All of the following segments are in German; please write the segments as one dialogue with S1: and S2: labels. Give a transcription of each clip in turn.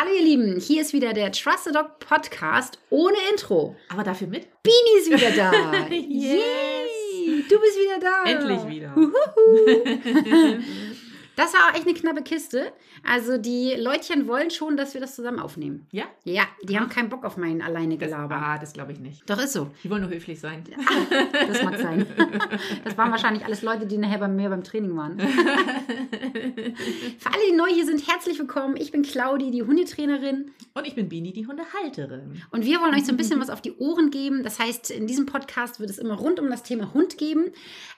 S1: Hallo ihr Lieben, hier ist wieder der Trusted Dog Podcast ohne Intro.
S2: Aber dafür mit?
S1: Bini ist wieder da.
S2: Yes.
S1: Yay, du bist wieder da.
S2: Endlich wieder.
S1: Das war auch echt eine knappe Kiste. Also die Leutchen wollen schon, dass wir das zusammen aufnehmen.
S2: Ja?
S1: Ja, die haben keinen Bock auf meinen alleine
S2: Das,
S1: Gelaber.
S2: ah, das glaube ich nicht.
S1: Doch ist so.
S2: Die wollen nur höflich sein.
S1: Das mag sein. Das waren wahrscheinlich alles Leute, die nachher bei mir beim Training waren. Für alle, die neu hier sind, herzlich willkommen. Ich bin Claudi, die Hundetrainerin.
S2: Und ich bin Bini, die Hundehalterin.
S1: Und wir wollen euch so ein bisschen was auf die Ohren geben. Das heißt, in diesem Podcast wird es immer rund um das Thema Hund geben.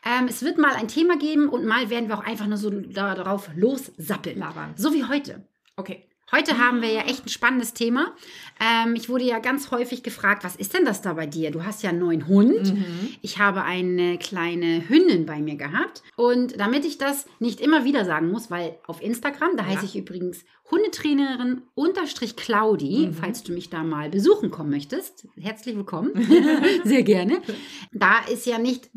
S1: Ähm, es wird mal ein Thema geben und mal werden wir auch einfach nur so da, darauf lossappeln.
S2: Labern.
S1: So wie heute.
S2: Okay.
S1: Heute haben wir ja echt ein spannendes Thema. Ähm, ich wurde ja ganz häufig gefragt, was ist denn das da bei dir? Du hast ja einen neuen Hund.
S2: Mhm.
S1: Ich habe eine kleine Hündin bei mir gehabt. Und damit ich das nicht immer wieder sagen muss, weil auf Instagram, da
S2: Ja.
S1: heiße ich übrigens Hundetrainerin unterstrich Claudi,
S2: Mhm.
S1: falls du mich da mal besuchen kommen möchtest. Herzlich willkommen. Sehr gerne. Da ist ja nicht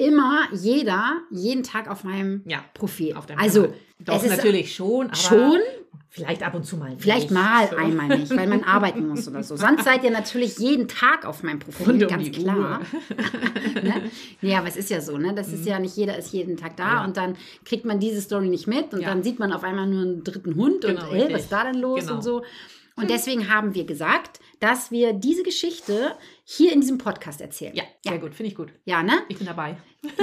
S1: immer jeder jeden Tag auf meinem
S2: Ja.
S1: Profil.
S2: Auf
S1: also
S2: Kanal. Doch,
S1: es ist
S2: natürlich schon. Aber
S1: schon,
S2: Vielleicht ab und zu mal.
S1: Vielleicht
S2: nicht.
S1: mal
S2: So.
S1: einmal nicht, weil man arbeiten muss oder so. Sonst seid ihr natürlich jeden Tag auf meinem Profil,
S2: um
S1: ganz klar. Ne? Nee, aber es ist ja so, ne? Das ist ja nicht jeder ist jeden Tag da
S2: Ja.
S1: und dann kriegt man diese Story nicht mit und
S2: Ja.
S1: dann sieht man auf einmal nur einen dritten Hund
S2: Genau,
S1: und ey, was ist da denn los
S2: Genau.
S1: und so. Und deswegen haben wir gesagt, dass wir diese Geschichte hier in diesem Podcast erzählen.
S2: Ja, sehr gut. Finde ich gut.
S1: Ja, ne?
S2: Ich bin dabei.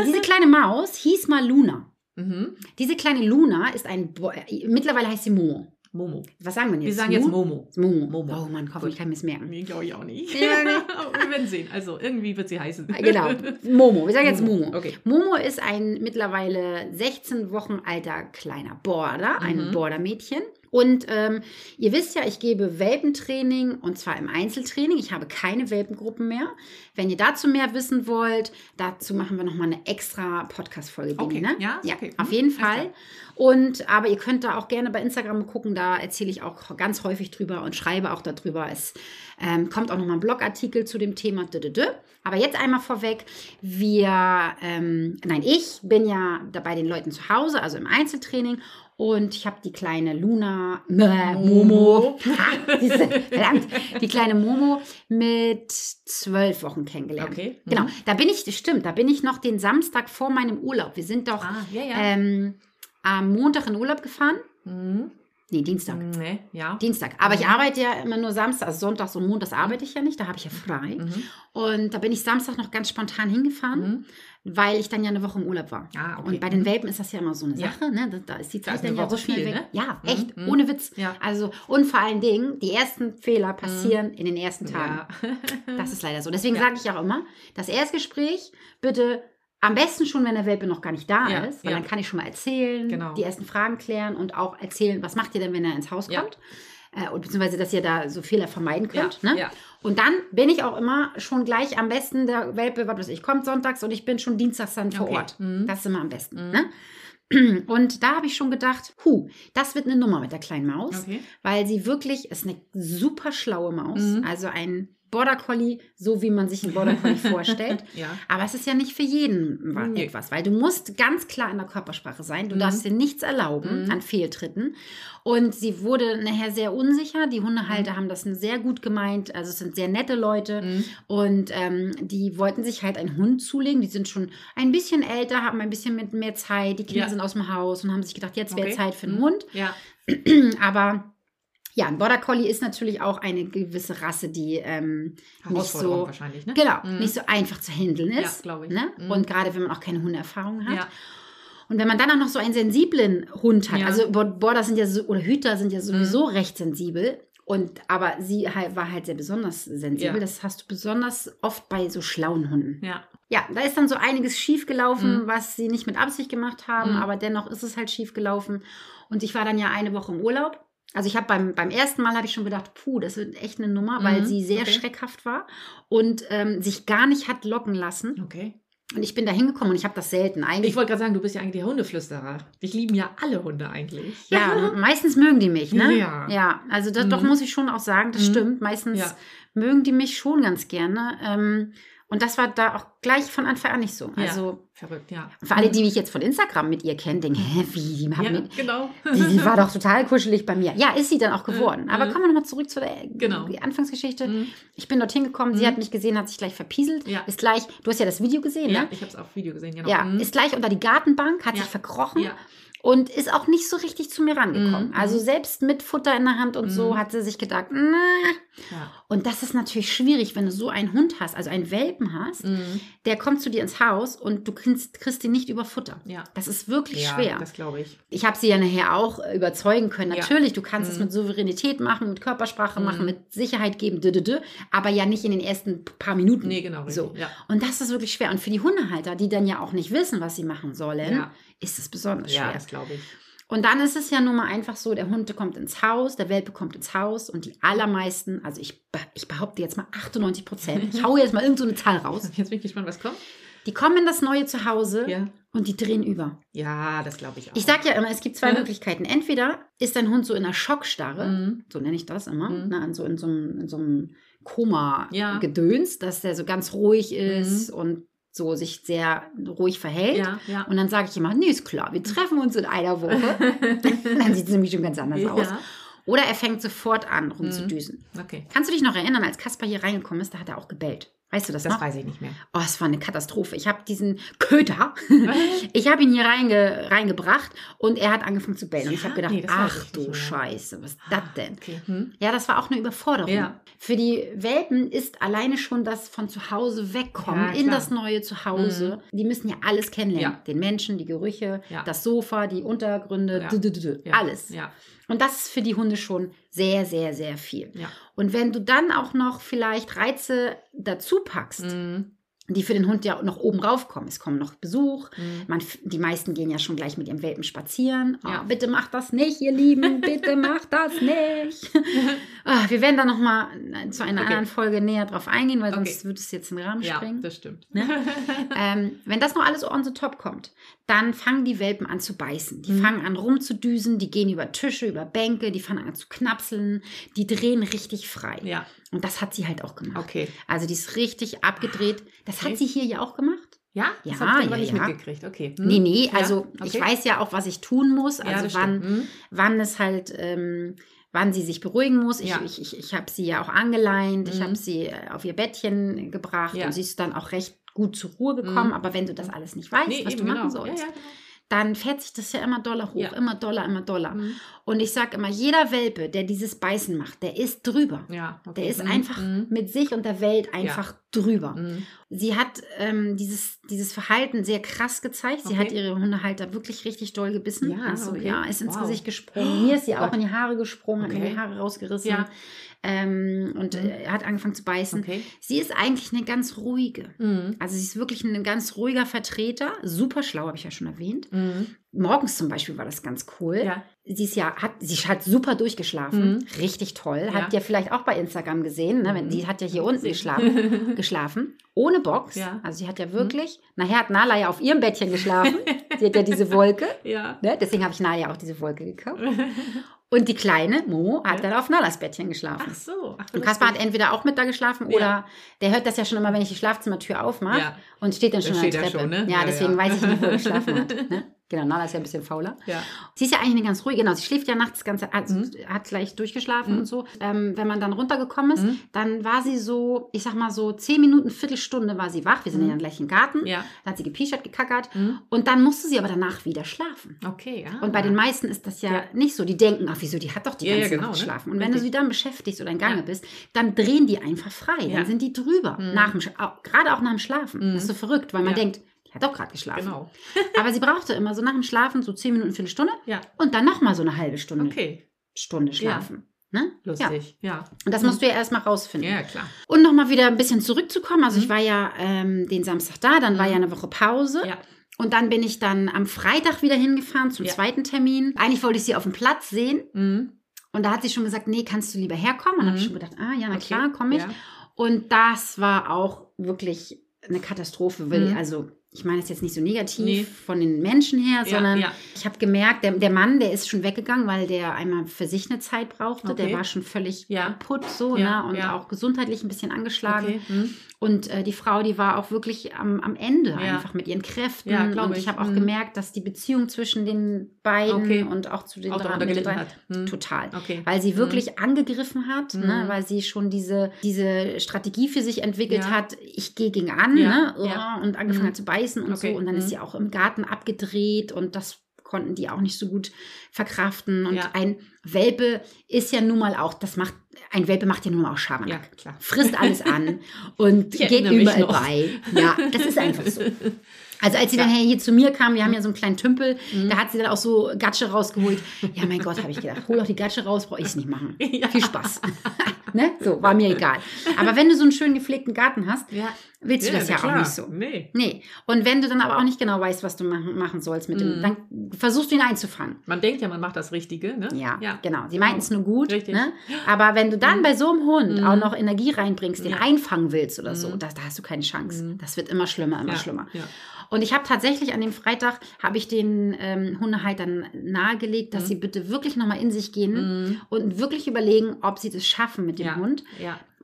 S1: Diese kleine Maus hieß mal Luna.
S2: Mhm.
S1: Diese kleine Luna ist ein, Bo äh, mittlerweile heißt sie Momo.
S2: Momo.
S1: Was sagen wir jetzt?
S2: Wir sagen jetzt? Momo.
S1: Momo.
S2: Momo.
S1: Oh Mann, hoffentlich kann ich es merken.
S2: Nee, glaube ich auch nicht.
S1: Ja.
S2: Aber wir werden sehen. Also, irgendwie wird sie heißen.
S1: Genau, Momo. Wir sagen jetzt
S2: Momo,
S1: Momo.
S2: okay.
S1: Momo ist ein mittlerweile 16 Wochen alter kleiner Border, ein
S2: Mhm.
S1: Border-Mädchen. Und ähm, ihr wisst ja, ich gebe Welpentraining und zwar im Einzeltraining. Ich habe keine Welpengruppen mehr. Wenn ihr dazu mehr wissen wollt, dazu machen wir nochmal eine extra Podcast-Folge.
S2: Okay,
S1: ne?
S2: ja,
S1: ja
S2: okay.
S1: auf
S2: Mhm,
S1: jeden Fall. Und aber ihr könnt da auch gerne bei Instagram gucken, da erzähle ich auch ganz häufig drüber und schreibe auch darüber. Es ähm, kommt auch nochmal ein Blogartikel zu dem Thema. Aber jetzt einmal vorweg, wir, ähm, nein, ich bin ja bei den Leuten zu Hause, also im Einzeltraining. Und ich habe die kleine Luna, äh, Momo, verdammt, die kleine Momo mit zwölf Wochen kennengelernt.
S2: Okay. Mhm.
S1: Genau, da bin ich, stimmt, da bin ich noch den Samstag vor meinem Urlaub. Wir sind doch
S2: Ah, ja, ja.
S1: ähm, am Montag in Urlaub gefahren.
S2: Mhm.
S1: Nee, Dienstag.
S2: Nee, ja.
S1: Dienstag. Aber ich
S2: Mhm.
S1: arbeite ja immer nur Samstag, also Sonntags und Montags arbeite ich ja nicht, da habe ich ja frei.
S2: Mhm.
S1: Und da bin ich Samstag noch ganz spontan hingefahren,
S2: Mhm.
S1: weil ich dann ja eine Woche im Urlaub war.
S2: Ah, okay.
S1: Und bei den Welpen ist das ja immer so eine
S2: Ja.
S1: Sache, ne? Da, ist die Zeit dann ja so schnell
S2: viel,
S1: weg.
S2: ne?
S1: Ja,
S2: Mhm,
S1: echt,
S2: mhm.
S1: ohne Witz.
S2: Ja.
S1: Also, und vor allen Dingen, die ersten Fehler passieren in den ersten Tagen.
S2: Ja.
S1: Das ist leider so. Deswegen
S2: Ja.
S1: sage ich auch immer, das Erstgespräch bitte am besten schon, wenn der Welpe noch gar nicht da
S2: Ja,
S1: ist, weil
S2: ja.
S1: dann kann ich schon mal erzählen,
S2: Genau.
S1: die ersten Fragen klären und auch erzählen, was macht ihr denn, wenn er ins Haus
S2: Ja.
S1: kommt. Äh, und beziehungsweise, dass ihr da so Fehler vermeiden könnt.
S2: Ja,
S1: ne?
S2: ja.
S1: Und dann bin ich auch immer schon gleich am besten, der Welpe, was weiß ich, kommt sonntags und ich bin schon dienstags dann vor
S2: Okay.
S1: Ort.
S2: Mhm.
S1: Das ist immer am besten.
S2: Mhm.
S1: Ne? Und da habe ich schon gedacht, hu, das wird eine Nummer mit der kleinen Maus
S2: Okay.
S1: weil sie wirklich ist eine super schlaue Maus,
S2: Mhm.
S1: also ein Border Collie, so wie man sich einen Border Collie vorstellt.
S2: Ja.
S1: Aber es ist ja nicht für jeden
S2: Nee.
S1: etwas, weil du musst ganz klar in der Körpersprache sein. Du
S2: Mhm.
S1: darfst dir nichts erlauben
S2: Mhm.
S1: an Fehltritten. Und sie wurde nachher sehr unsicher. Die Hundehalter
S2: Mhm.
S1: haben das sehr gut gemeint. Also es sind sehr nette Leute.
S2: Mhm.
S1: Und ähm, die wollten sich halt einen Hund zulegen. Die sind schon ein bisschen älter, haben ein bisschen mit mehr Zeit. Die Kinder
S2: Ja.
S1: sind aus dem Haus und haben sich gedacht, jetzt wäre
S2: Okay.
S1: Zeit für einen
S2: Mhm.
S1: Hund.
S2: Ja.
S1: Aber ja, ein Border Collie ist natürlich auch eine gewisse Rasse, die ähm, nicht so,
S2: wahrscheinlich, ne?
S1: genau,
S2: Mhm.
S1: nicht so einfach zu handeln
S2: Ja,
S1: ist.
S2: glaub ich.
S1: Ne?
S2: Mhm.
S1: Und gerade wenn man auch keine Hundeerfahrung hat.
S2: Ja.
S1: Und wenn man dann auch noch so einen sensiblen Hund hat,
S2: Ja. Mhm.
S1: also Bo- Border sind ja so, oder Hüter sind ja sowieso recht sensibel. Und aber sie halt, war halt sehr besonders sensibel.
S2: Ja.
S1: Das hast du besonders oft bei so schlauen Hunden.
S2: Ja.
S1: Ja, da ist dann so einiges schiefgelaufen,
S2: Mhm.
S1: was sie nicht mit Absicht gemacht haben,
S2: Mhm.
S1: aber dennoch ist es halt schiefgelaufen. Und ich war dann ja eine Woche im Urlaub. Also ich habe beim, beim ersten Mal habe ich schon gedacht, puh, das wird echt eine Nummer, weil
S2: Mhm,
S1: sie sehr
S2: okay.
S1: schreckhaft war und ähm, sich gar nicht hat locken lassen.
S2: Okay.
S1: Und ich bin da hingekommen und ich habe das selten. Eigentlich,
S2: Ich wollte gerade sagen, du bist ja eigentlich der Hundeflüsterer. Dich lieben ja alle Hunde eigentlich.
S1: ja, meistens mögen die mich, ne?
S2: Ja.
S1: Ja, also das,
S2: Mhm.
S1: doch muss ich schon auch sagen, das
S2: Mhm.
S1: stimmt. Meistens
S2: Ja.
S1: mögen die mich schon ganz gerne. Ähm, Und das war da auch gleich von Anfang an nicht so.
S2: Ja.
S1: Also
S2: Verrückt, ja.
S1: für alle, die mich jetzt von Instagram mit ihr kennen, denken, hä, wie, die, haben
S2: Ja,
S1: mit,
S2: genau.
S1: die, die war doch total kuschelig bei mir. Ja, ist sie dann auch geworden. Aber
S2: Mhm.
S1: kommen wir nochmal zurück zu der
S2: Genau.
S1: Anfangsgeschichte.
S2: Mhm.
S1: Ich bin dorthin gekommen, sie
S2: Mhm.
S1: hat mich gesehen, hat sich gleich verpieselt.
S2: Ja.
S1: Ist gleich, du hast ja das Video gesehen,
S2: Ja,
S1: ne?
S2: ich habe es auf Video gesehen, genau.
S1: Ja,
S2: Mhm.
S1: ist gleich unter die Gartenbank, hat
S2: Ja.
S1: sich verkrochen
S2: ja.
S1: Und ist auch nicht so richtig zu mir rangekommen.
S2: Mhm.
S1: Also selbst mit Futter in der Hand und so
S2: Mhm.
S1: hat sie sich gedacht, na.
S2: ja.
S1: Und das ist natürlich schwierig, wenn du so einen Hund hast, also einen Welpen hast,
S2: Mhm.
S1: der kommt zu dir ins Haus und du kriegst, kriegst ihn nicht über Futter.
S2: Ja.
S1: Das ist wirklich
S2: ja,
S1: schwer.
S2: das glaube ich.
S1: Ich habe sie ja nachher auch überzeugen können. Natürlich, du kannst es
S2: Mhm.
S1: mit Souveränität machen, mit Körpersprache
S2: Mhm.
S1: machen, mit Sicherheit geben, dü, dü, dü, aber ja nicht in den ersten paar Minuten.
S2: Nee, genau. Richtig.
S1: So. Und das ist wirklich schwer. Und für die Hundehalter, die dann ja auch nicht wissen, was sie machen sollen. Ist es besonders
S2: ja,
S1: schwer.
S2: das glaube ich.
S1: Und dann ist es ja nun mal einfach so, der Hund kommt ins Haus, der Welpe kommt ins Haus und die allermeisten, also ich, ich behaupte jetzt mal 98 Prozent, ich hau jetzt mal irgendeine so eine Zahl raus,
S2: Jetzt bin ich gespannt, was kommt.
S1: die kommen in das neue Zuhause
S2: Ja.
S1: und die drehen über.
S2: Ja, das glaube ich auch.
S1: Ich sage ja immer, es gibt zwei
S2: Ja.
S1: Möglichkeiten. Entweder ist dein Hund so in einer Schockstarre,
S2: Mhm.
S1: so nenne ich das immer,
S2: Mhm.
S1: ne, so in so einem, in so einem
S2: Ja.
S1: Koma-Gedöns, dass der so ganz ruhig ist und so sich sehr ruhig verhält.
S2: Ja, ja.
S1: Und dann sage ich immer, nee, ist klar, wir treffen uns in einer Woche. dann sieht es nämlich schon ganz anders aus.
S2: Ja.
S1: Oder er fängt sofort an, rumzudüsen.
S2: Okay.
S1: Kannst du dich noch erinnern, als Kaspar hier reingekommen ist, da hat er auch gebellt. Weißt du das,
S2: Das
S1: noch?
S2: weiß ich nicht mehr.
S1: Oh, es war eine Katastrophe. Ich habe diesen Köter, ich habe ihn hier reinge, reingebracht und er hat angefangen zu bellen. und ich
S2: Ja?
S1: habe gedacht,
S2: Nee, das
S1: ach du. Scheiße, was ist das denn?
S2: Okay. Hm?
S1: Ja, das war auch eine Überforderung.
S2: Ja.
S1: Für die Welpen ist alleine schon das von zu Hause wegkommen
S2: Ja,
S1: in das neue Zuhause. Die müssen ja alles kennenlernen.
S2: Ja.
S1: Den Menschen, die Gerüche,
S2: Ja.
S1: das Sofa, die Untergründe,
S2: Ja. Ja.
S1: alles.
S2: Ja.
S1: Und das ist für die Hunde schon sehr, sehr, sehr viel.
S2: Ja.
S1: Und wenn du dann auch noch vielleicht Reize dazu packst,
S2: Mhm.
S1: Die für den Hund ja noch oben raufkommen. Es kommen noch Besuch.
S2: Mhm.
S1: Man, die meisten gehen ja schon gleich mit ihrem Welpen spazieren. Oh,
S2: Ja.
S1: Bitte macht das nicht, ihr Lieben. Bitte macht das nicht. Ah, wir werden da noch mal zu einer
S2: Okay.
S1: anderen Folge näher drauf eingehen, weil
S2: Okay.
S1: sonst würde es jetzt den Rahmen
S2: Ja,
S1: sprengen.
S2: das stimmt.
S1: Ne? ähm, wenn das noch alles on the top kommt, dann fangen die Welpen an zu beißen. Die
S2: Mhm.
S1: fangen an rumzudüsen, die gehen über Tische, über Bänke, die fangen an zu knapseln, die drehen richtig frei.
S2: Ja,
S1: Und das hat sie halt auch gemacht.
S2: okay.
S1: Also die ist richtig abgedreht. Das
S2: Okay.
S1: hat sie hier ja auch gemacht.
S2: Ja, das
S1: Ja,
S2: habe ich aber
S1: ja,
S2: nicht
S1: ja.
S2: mitgekriegt. Okay. Hm?
S1: Nee, nee, also ich
S2: okay.
S1: weiß ja auch, was ich tun muss. Also
S2: das
S1: wann.
S2: Hm?
S1: wann es halt, ähm, wann sie sich beruhigen muss. Ich, ich, ich, ich habe sie ja auch angeleint, ich
S2: Mhm.
S1: habe sie äh, auf ihr Bettchen gebracht und sie ist dann auch recht gut zur Ruhe gekommen.
S2: Mhm.
S1: Aber wenn du das alles nicht weißt,
S2: Nee,
S1: was du machen
S2: genau.
S1: sollst,
S2: ja,
S1: dann fährt sich das ja immer doller hoch,
S2: Ja.
S1: immer doller, immer doller.
S2: genau. Hm.
S1: Und ich sage immer, jeder Welpe, der dieses Beißen macht, der ist drüber.
S2: Ja, okay.
S1: Der ist
S2: Hm,
S1: einfach
S2: hm,
S1: mit sich und der Welt einfach drüber. Sie hat ähm, dieses, dieses Verhalten sehr krass gezeigt. Sie
S2: Okay.
S1: hat ihre Hundehalter wirklich richtig doll gebissen.
S2: Ja,
S1: also
S2: okay.
S1: ja, ist ins
S2: Wow.
S1: Gesicht gesprungen. Mir ist sie auch
S2: Gott.
S1: in die Haare gesprungen,
S2: Okay.
S1: die Haare rausgerissen
S2: Ja.
S1: ähm, und
S2: Mhm.
S1: äh, hat angefangen zu beißen.
S2: Okay.
S1: Sie ist eigentlich eine ganz ruhige.
S2: Hm.
S1: Also sie ist wirklich ein ganz ruhiger Vertreter. Super schlau, habe ich ja schon erwähnt.
S2: Hm.
S1: Morgens zum Beispiel war das ganz cool.
S2: Ja.
S1: Sie ist ja, hat, sie hat super durchgeschlafen.
S2: Mhm.
S1: Richtig toll.
S2: Ja.
S1: Habt ihr vielleicht auch bei Instagram gesehen. Ne?
S2: Mhm.
S1: Die hat ja hier unten geschlafen. geschlafen. Ohne Box.
S2: Ja.
S1: Also sie hat ja wirklich, nachher hat Nala ja auf ihrem Bettchen geschlafen. sie hat ja diese Wolke.
S2: Ja.
S1: Ne? Deswegen habe ich Nala auch diese Wolke gekauft. Und die kleine Momo hat
S2: Ja.
S1: dann auf Nalas Bettchen geschlafen.
S2: Ach so. Ach,
S1: Und Kaspar hat entweder auch mit da geschlafen
S2: Ja.
S1: oder der hört das ja schon immer, wenn ich die Schlafzimmertür aufmache
S2: Ja.
S1: und steht dann
S2: Da
S1: schon an der
S2: er
S1: Treppe.
S2: schon, ne?
S1: Ja,
S2: Ja,
S1: deswegen
S2: ja.
S1: weiß ich nicht, wo er geschlafen hat. Ne? Genau, Nala ist ja ein bisschen fauler.
S2: Ja.
S1: Sie ist ja eigentlich eine ganz ruhige, genau. Sie schläft ja nachts ganz, hat,
S2: Mhm.
S1: hat gleich durchgeschlafen
S2: Mhm.
S1: und so. Ähm, wenn man dann runtergekommen ist,
S2: Mhm.
S1: dann war sie so, ich sag mal so, zehn Minuten, Viertelstunde war sie wach. Wir sind
S2: Mhm.
S1: ja dann gleich im Garten.
S2: Ja.
S1: Dann hat sie gepischert, gekackert.
S2: Hm.
S1: Und dann musste sie aber danach wieder schlafen.
S2: Okay. Ah.
S1: Und bei den meisten ist das ja,
S2: Ja.
S1: nicht so. Die denken, ach wieso, die hat doch die
S2: Ja, ja,
S1: ganze
S2: genau,
S1: Nacht
S2: ne?
S1: geschlafen. Und wenn du
S2: Richtig.
S1: sie dann beschäftigst oder in Gange
S2: Ja.
S1: bist, dann drehen die einfach frei.
S2: Ja.
S1: Dann sind die drüber.
S2: Mhm.
S1: Nach dem, auch- gerade auch nach dem Schlafen.
S2: Mhm.
S1: Das ist so verrückt, weil man
S2: Ja.
S1: denkt, hat doch gerade geschlafen.
S2: Genau.
S1: Aber sie brauchte immer so nach dem Schlafen so zehn Minuten, Viertelstunde
S2: Ja.
S1: und dann nochmal so eine halbe Stunde,
S2: Okay.
S1: Stunde schlafen. Ne? Ja.
S2: Lustig. Ja.
S1: Und das musst du ja erstmal rausfinden.
S2: Ja, klar.
S1: Und nochmal wieder ein bisschen zurückzukommen. Also ich
S2: Mhm.
S1: war ja ähm, den Samstag da, dann war
S2: Mhm.
S1: ja eine Woche Pause.
S2: Ja.
S1: Und dann bin ich dann am Freitag wieder hingefahren zum
S2: Ja.
S1: zweiten Termin. Eigentlich wollte ich sie auf dem Platz sehen.
S2: Mhm.
S1: Und da hat sie schon gesagt, nee, kannst du lieber herkommen? Und dann habe ich
S2: Mhm.
S1: schon gedacht, ah ja, na
S2: Okay.
S1: klar, komme ich.
S2: Ja.
S1: Und das war auch wirklich eine Katastrophe, weil,
S2: Mhm.
S1: also ich meine es jetzt nicht so negativ
S2: Nee.
S1: von den Menschen her,
S2: Ja,
S1: sondern
S2: ja.
S1: ich habe gemerkt, der, der Mann, der ist schon weggegangen, weil der einmal für sich eine Zeit brauchte. Der
S2: Okay.
S1: war schon völlig
S2: Ja.
S1: kaputt so, ne? Und auch gesundheitlich ein bisschen angeschlagen.
S2: Okay. Mhm.
S1: Und äh, die Frau, die war auch wirklich am, am Ende
S2: Ja.
S1: einfach mit ihren Kräften.
S2: Ja,
S1: und ich
S2: ich.
S1: habe auch
S2: Mhm.
S1: gemerkt, dass die Beziehung zwischen den beiden
S2: Okay.
S1: und auch zu den
S2: Auch
S1: drei, den drei-
S2: hat. Hm.
S1: Total.
S2: Okay.
S1: Weil sie
S2: Mhm.
S1: wirklich angegriffen hat, ne?
S2: Mhm.
S1: weil sie schon diese, diese Strategie für sich entwickelt
S2: Ja.
S1: hat, ich gehe gegen an ne?
S2: ja.
S1: und angefangen
S2: Mhm.
S1: hat zu beißen und
S2: Okay.
S1: so. Und dann ist
S2: Mhm.
S1: sie auch im Garten abgedreht und das konnten die auch nicht so gut verkraften. Und ein Welpe ist ja nun mal auch, das macht, ein Welpe macht ja nun mal auch Schabernack
S2: Ja,
S1: frisst alles an und
S2: Ich
S1: geht überall bei. Ja, das ist einfach so. Also als sie dann hier zu mir kam, wir haben ja so einen kleinen Tümpel,
S2: Mhm.
S1: da hat sie dann auch so Gatsche rausgeholt. Ja, mein Gott, habe ich gedacht, hol doch die Gatsche raus, brauche ich es nicht machen.
S2: Ja.
S1: Viel Spaß. ne? So, war mir egal. Aber wenn du so einen schön gepflegten Garten hast,
S2: Ja.
S1: Willst du das ja
S2: klar.
S1: auch nicht so.
S2: Nee.
S1: Nee. Und wenn du dann aber auch nicht genau weißt, was du machen, machen sollst mit dem,
S2: Mhm.
S1: dann versuchst du ihn einzufangen.
S2: Man denkt ja, man macht das Richtige, ne?
S1: Ja,
S2: ja.
S1: genau. Sie meinten es nur gut.
S2: Richtig.
S1: Ne? Aber wenn du dann bei so einem Hund
S2: Mhm.
S1: auch noch Energie reinbringst, den einfangen willst oder so,
S2: Mhm.
S1: da, da hast du keine Chance.
S2: Mhm.
S1: Das wird immer schlimmer, immer
S2: ja.
S1: schlimmer.
S2: Ja.
S1: Und ich habe tatsächlich an dem Freitag, habe ich den ähm, Hundehaltern nahegelegt, dass sie bitte wirklich nochmal in sich gehen und wirklich überlegen, ob sie das schaffen mit dem
S2: Ja.
S1: Hund.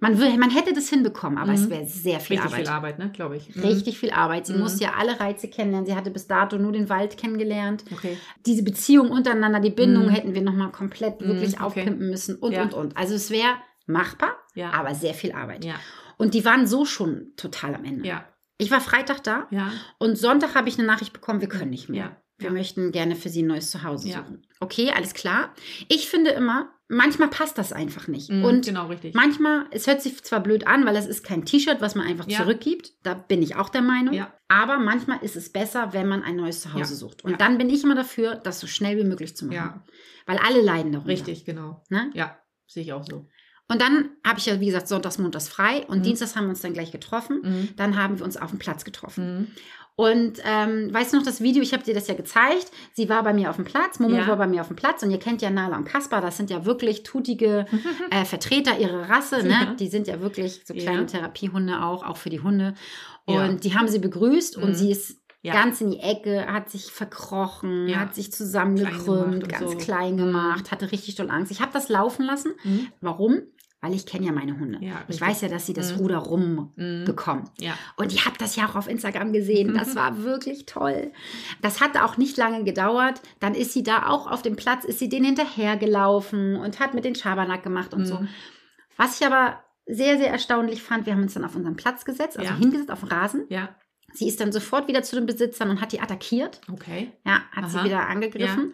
S1: Man, will, man hätte das hinbekommen, aber
S2: Mhm.
S1: es wäre sehr viel
S2: Richtig
S1: Arbeit.
S2: viel Arbeit, ne? Glaube ich. Mhm.
S1: Richtig viel Arbeit. Sie
S2: Mhm.
S1: musste ja alle Reize kennenlernen. Sie hatte bis dato nur den Wald kennengelernt.
S2: Okay.
S1: Diese Beziehung untereinander, die Bindung
S2: Mhm.
S1: hätten wir nochmal komplett
S2: Mhm,
S1: wirklich
S2: okay.
S1: aufpimpen müssen und,
S2: Ja.
S1: und, und. Also es wäre machbar,
S2: Ja.
S1: aber sehr viel Arbeit.
S2: Ja.
S1: Und die waren so schon total am Ende.
S2: Ja.
S1: Ich war Freitag da
S2: Ja.
S1: und Sonntag habe ich eine Nachricht bekommen, wir können nicht mehr.
S2: Ja.
S1: Wir
S2: Ja.
S1: möchten gerne für sie ein neues Zuhause
S2: Ja.
S1: suchen. Okay, alles klar. Ich finde immer, manchmal passt das einfach nicht.
S2: Mhm,
S1: und
S2: genau richtig.
S1: manchmal, es hört sich zwar blöd an, weil es ist kein T-Shirt, was man einfach
S2: Ja.
S1: zurückgibt. Da bin ich auch der Meinung.
S2: Ja.
S1: Aber manchmal ist es besser, wenn man ein neues Zuhause
S2: Ja.
S1: sucht. Und
S2: Ja.
S1: dann bin ich immer dafür, das so schnell wie möglich zu machen.
S2: Ja.
S1: Weil alle leiden darunter.
S2: Richtig, genau.
S1: Ne?
S2: Ja. Sehe ich auch so.
S1: Und dann habe ich ja, wie gesagt, sonntags, montags frei und
S2: Mhm.
S1: dienstags haben wir uns dann gleich getroffen.
S2: Mhm.
S1: Dann haben wir uns auf dem Platz getroffen.
S2: Mhm.
S1: Und ähm, weißt du noch das Video? Ich habe dir das ja gezeigt. Sie war bei mir auf dem Platz, Momo
S2: Ja.
S1: war bei mir auf dem Platz und ihr kennt ja Nala und Kaspar. Das sind ja wirklich tutige äh, Vertreter ihrer Rasse. Ne?
S2: Ja.
S1: Die sind ja wirklich so
S2: Ja.
S1: kleine Therapiehunde auch, auch für die Hunde. Und
S2: Ja.
S1: die haben sie begrüßt und
S2: Mhm.
S1: sie ist
S2: Ja.
S1: ganz in die Ecke, hat sich verkrochen,
S2: Ja.
S1: hat sich zusammengekrümmt,
S2: und
S1: ganz
S2: so.
S1: klein
S2: Mhm.
S1: gemacht, hatte richtig doll Angst. Ich habe das laufen lassen.
S2: Mhm.
S1: Warum? Weil ich kenne ja meine Hunde.
S2: Ja,
S1: ich weiß ja, dass sie das
S2: Mhm.
S1: Ruder
S2: Mhm.
S1: rumbekommen.
S2: Ja.
S1: Und ich habe das ja auch auf Instagram gesehen. Das
S2: Mhm.
S1: war wirklich toll. Das hat auch nicht lange gedauert. Dann ist sie da auch auf dem Platz, ist sie denen hinterhergelaufen und hat mit den Schabernack gemacht und so.
S2: Mhm.
S1: Was ich aber sehr, sehr erstaunlich fand, wir haben uns dann auf unseren Platz gesetzt, also
S2: Ja.
S1: hingesetzt auf den Rasen.
S2: Ja.
S1: Sie ist dann sofort wieder zu den Besitzern und hat die attackiert.
S2: Okay.
S1: Ja, hat sie
S2: Aha.
S1: wieder angegriffen.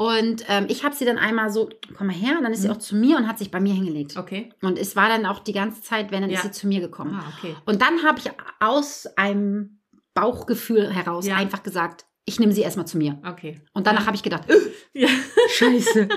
S1: Und ähm, ich habe sie dann einmal so, komm mal her, und dann ist sie
S2: Mhm.
S1: auch zu mir und hat sich bei mir hingelegt.
S2: Okay.
S1: Und es war dann auch die ganze Zeit, wenn, dann ist
S2: Ja.
S1: sie zu mir gekommen.
S2: Ah, okay.
S1: Und dann habe ich aus einem Bauchgefühl heraus
S2: Ja.
S1: einfach gesagt, ich nehme sie erstmal zu mir.
S2: Okay.
S1: Und danach
S2: Ja.
S1: habe ich gedacht,
S2: Ja.
S1: Scheiße,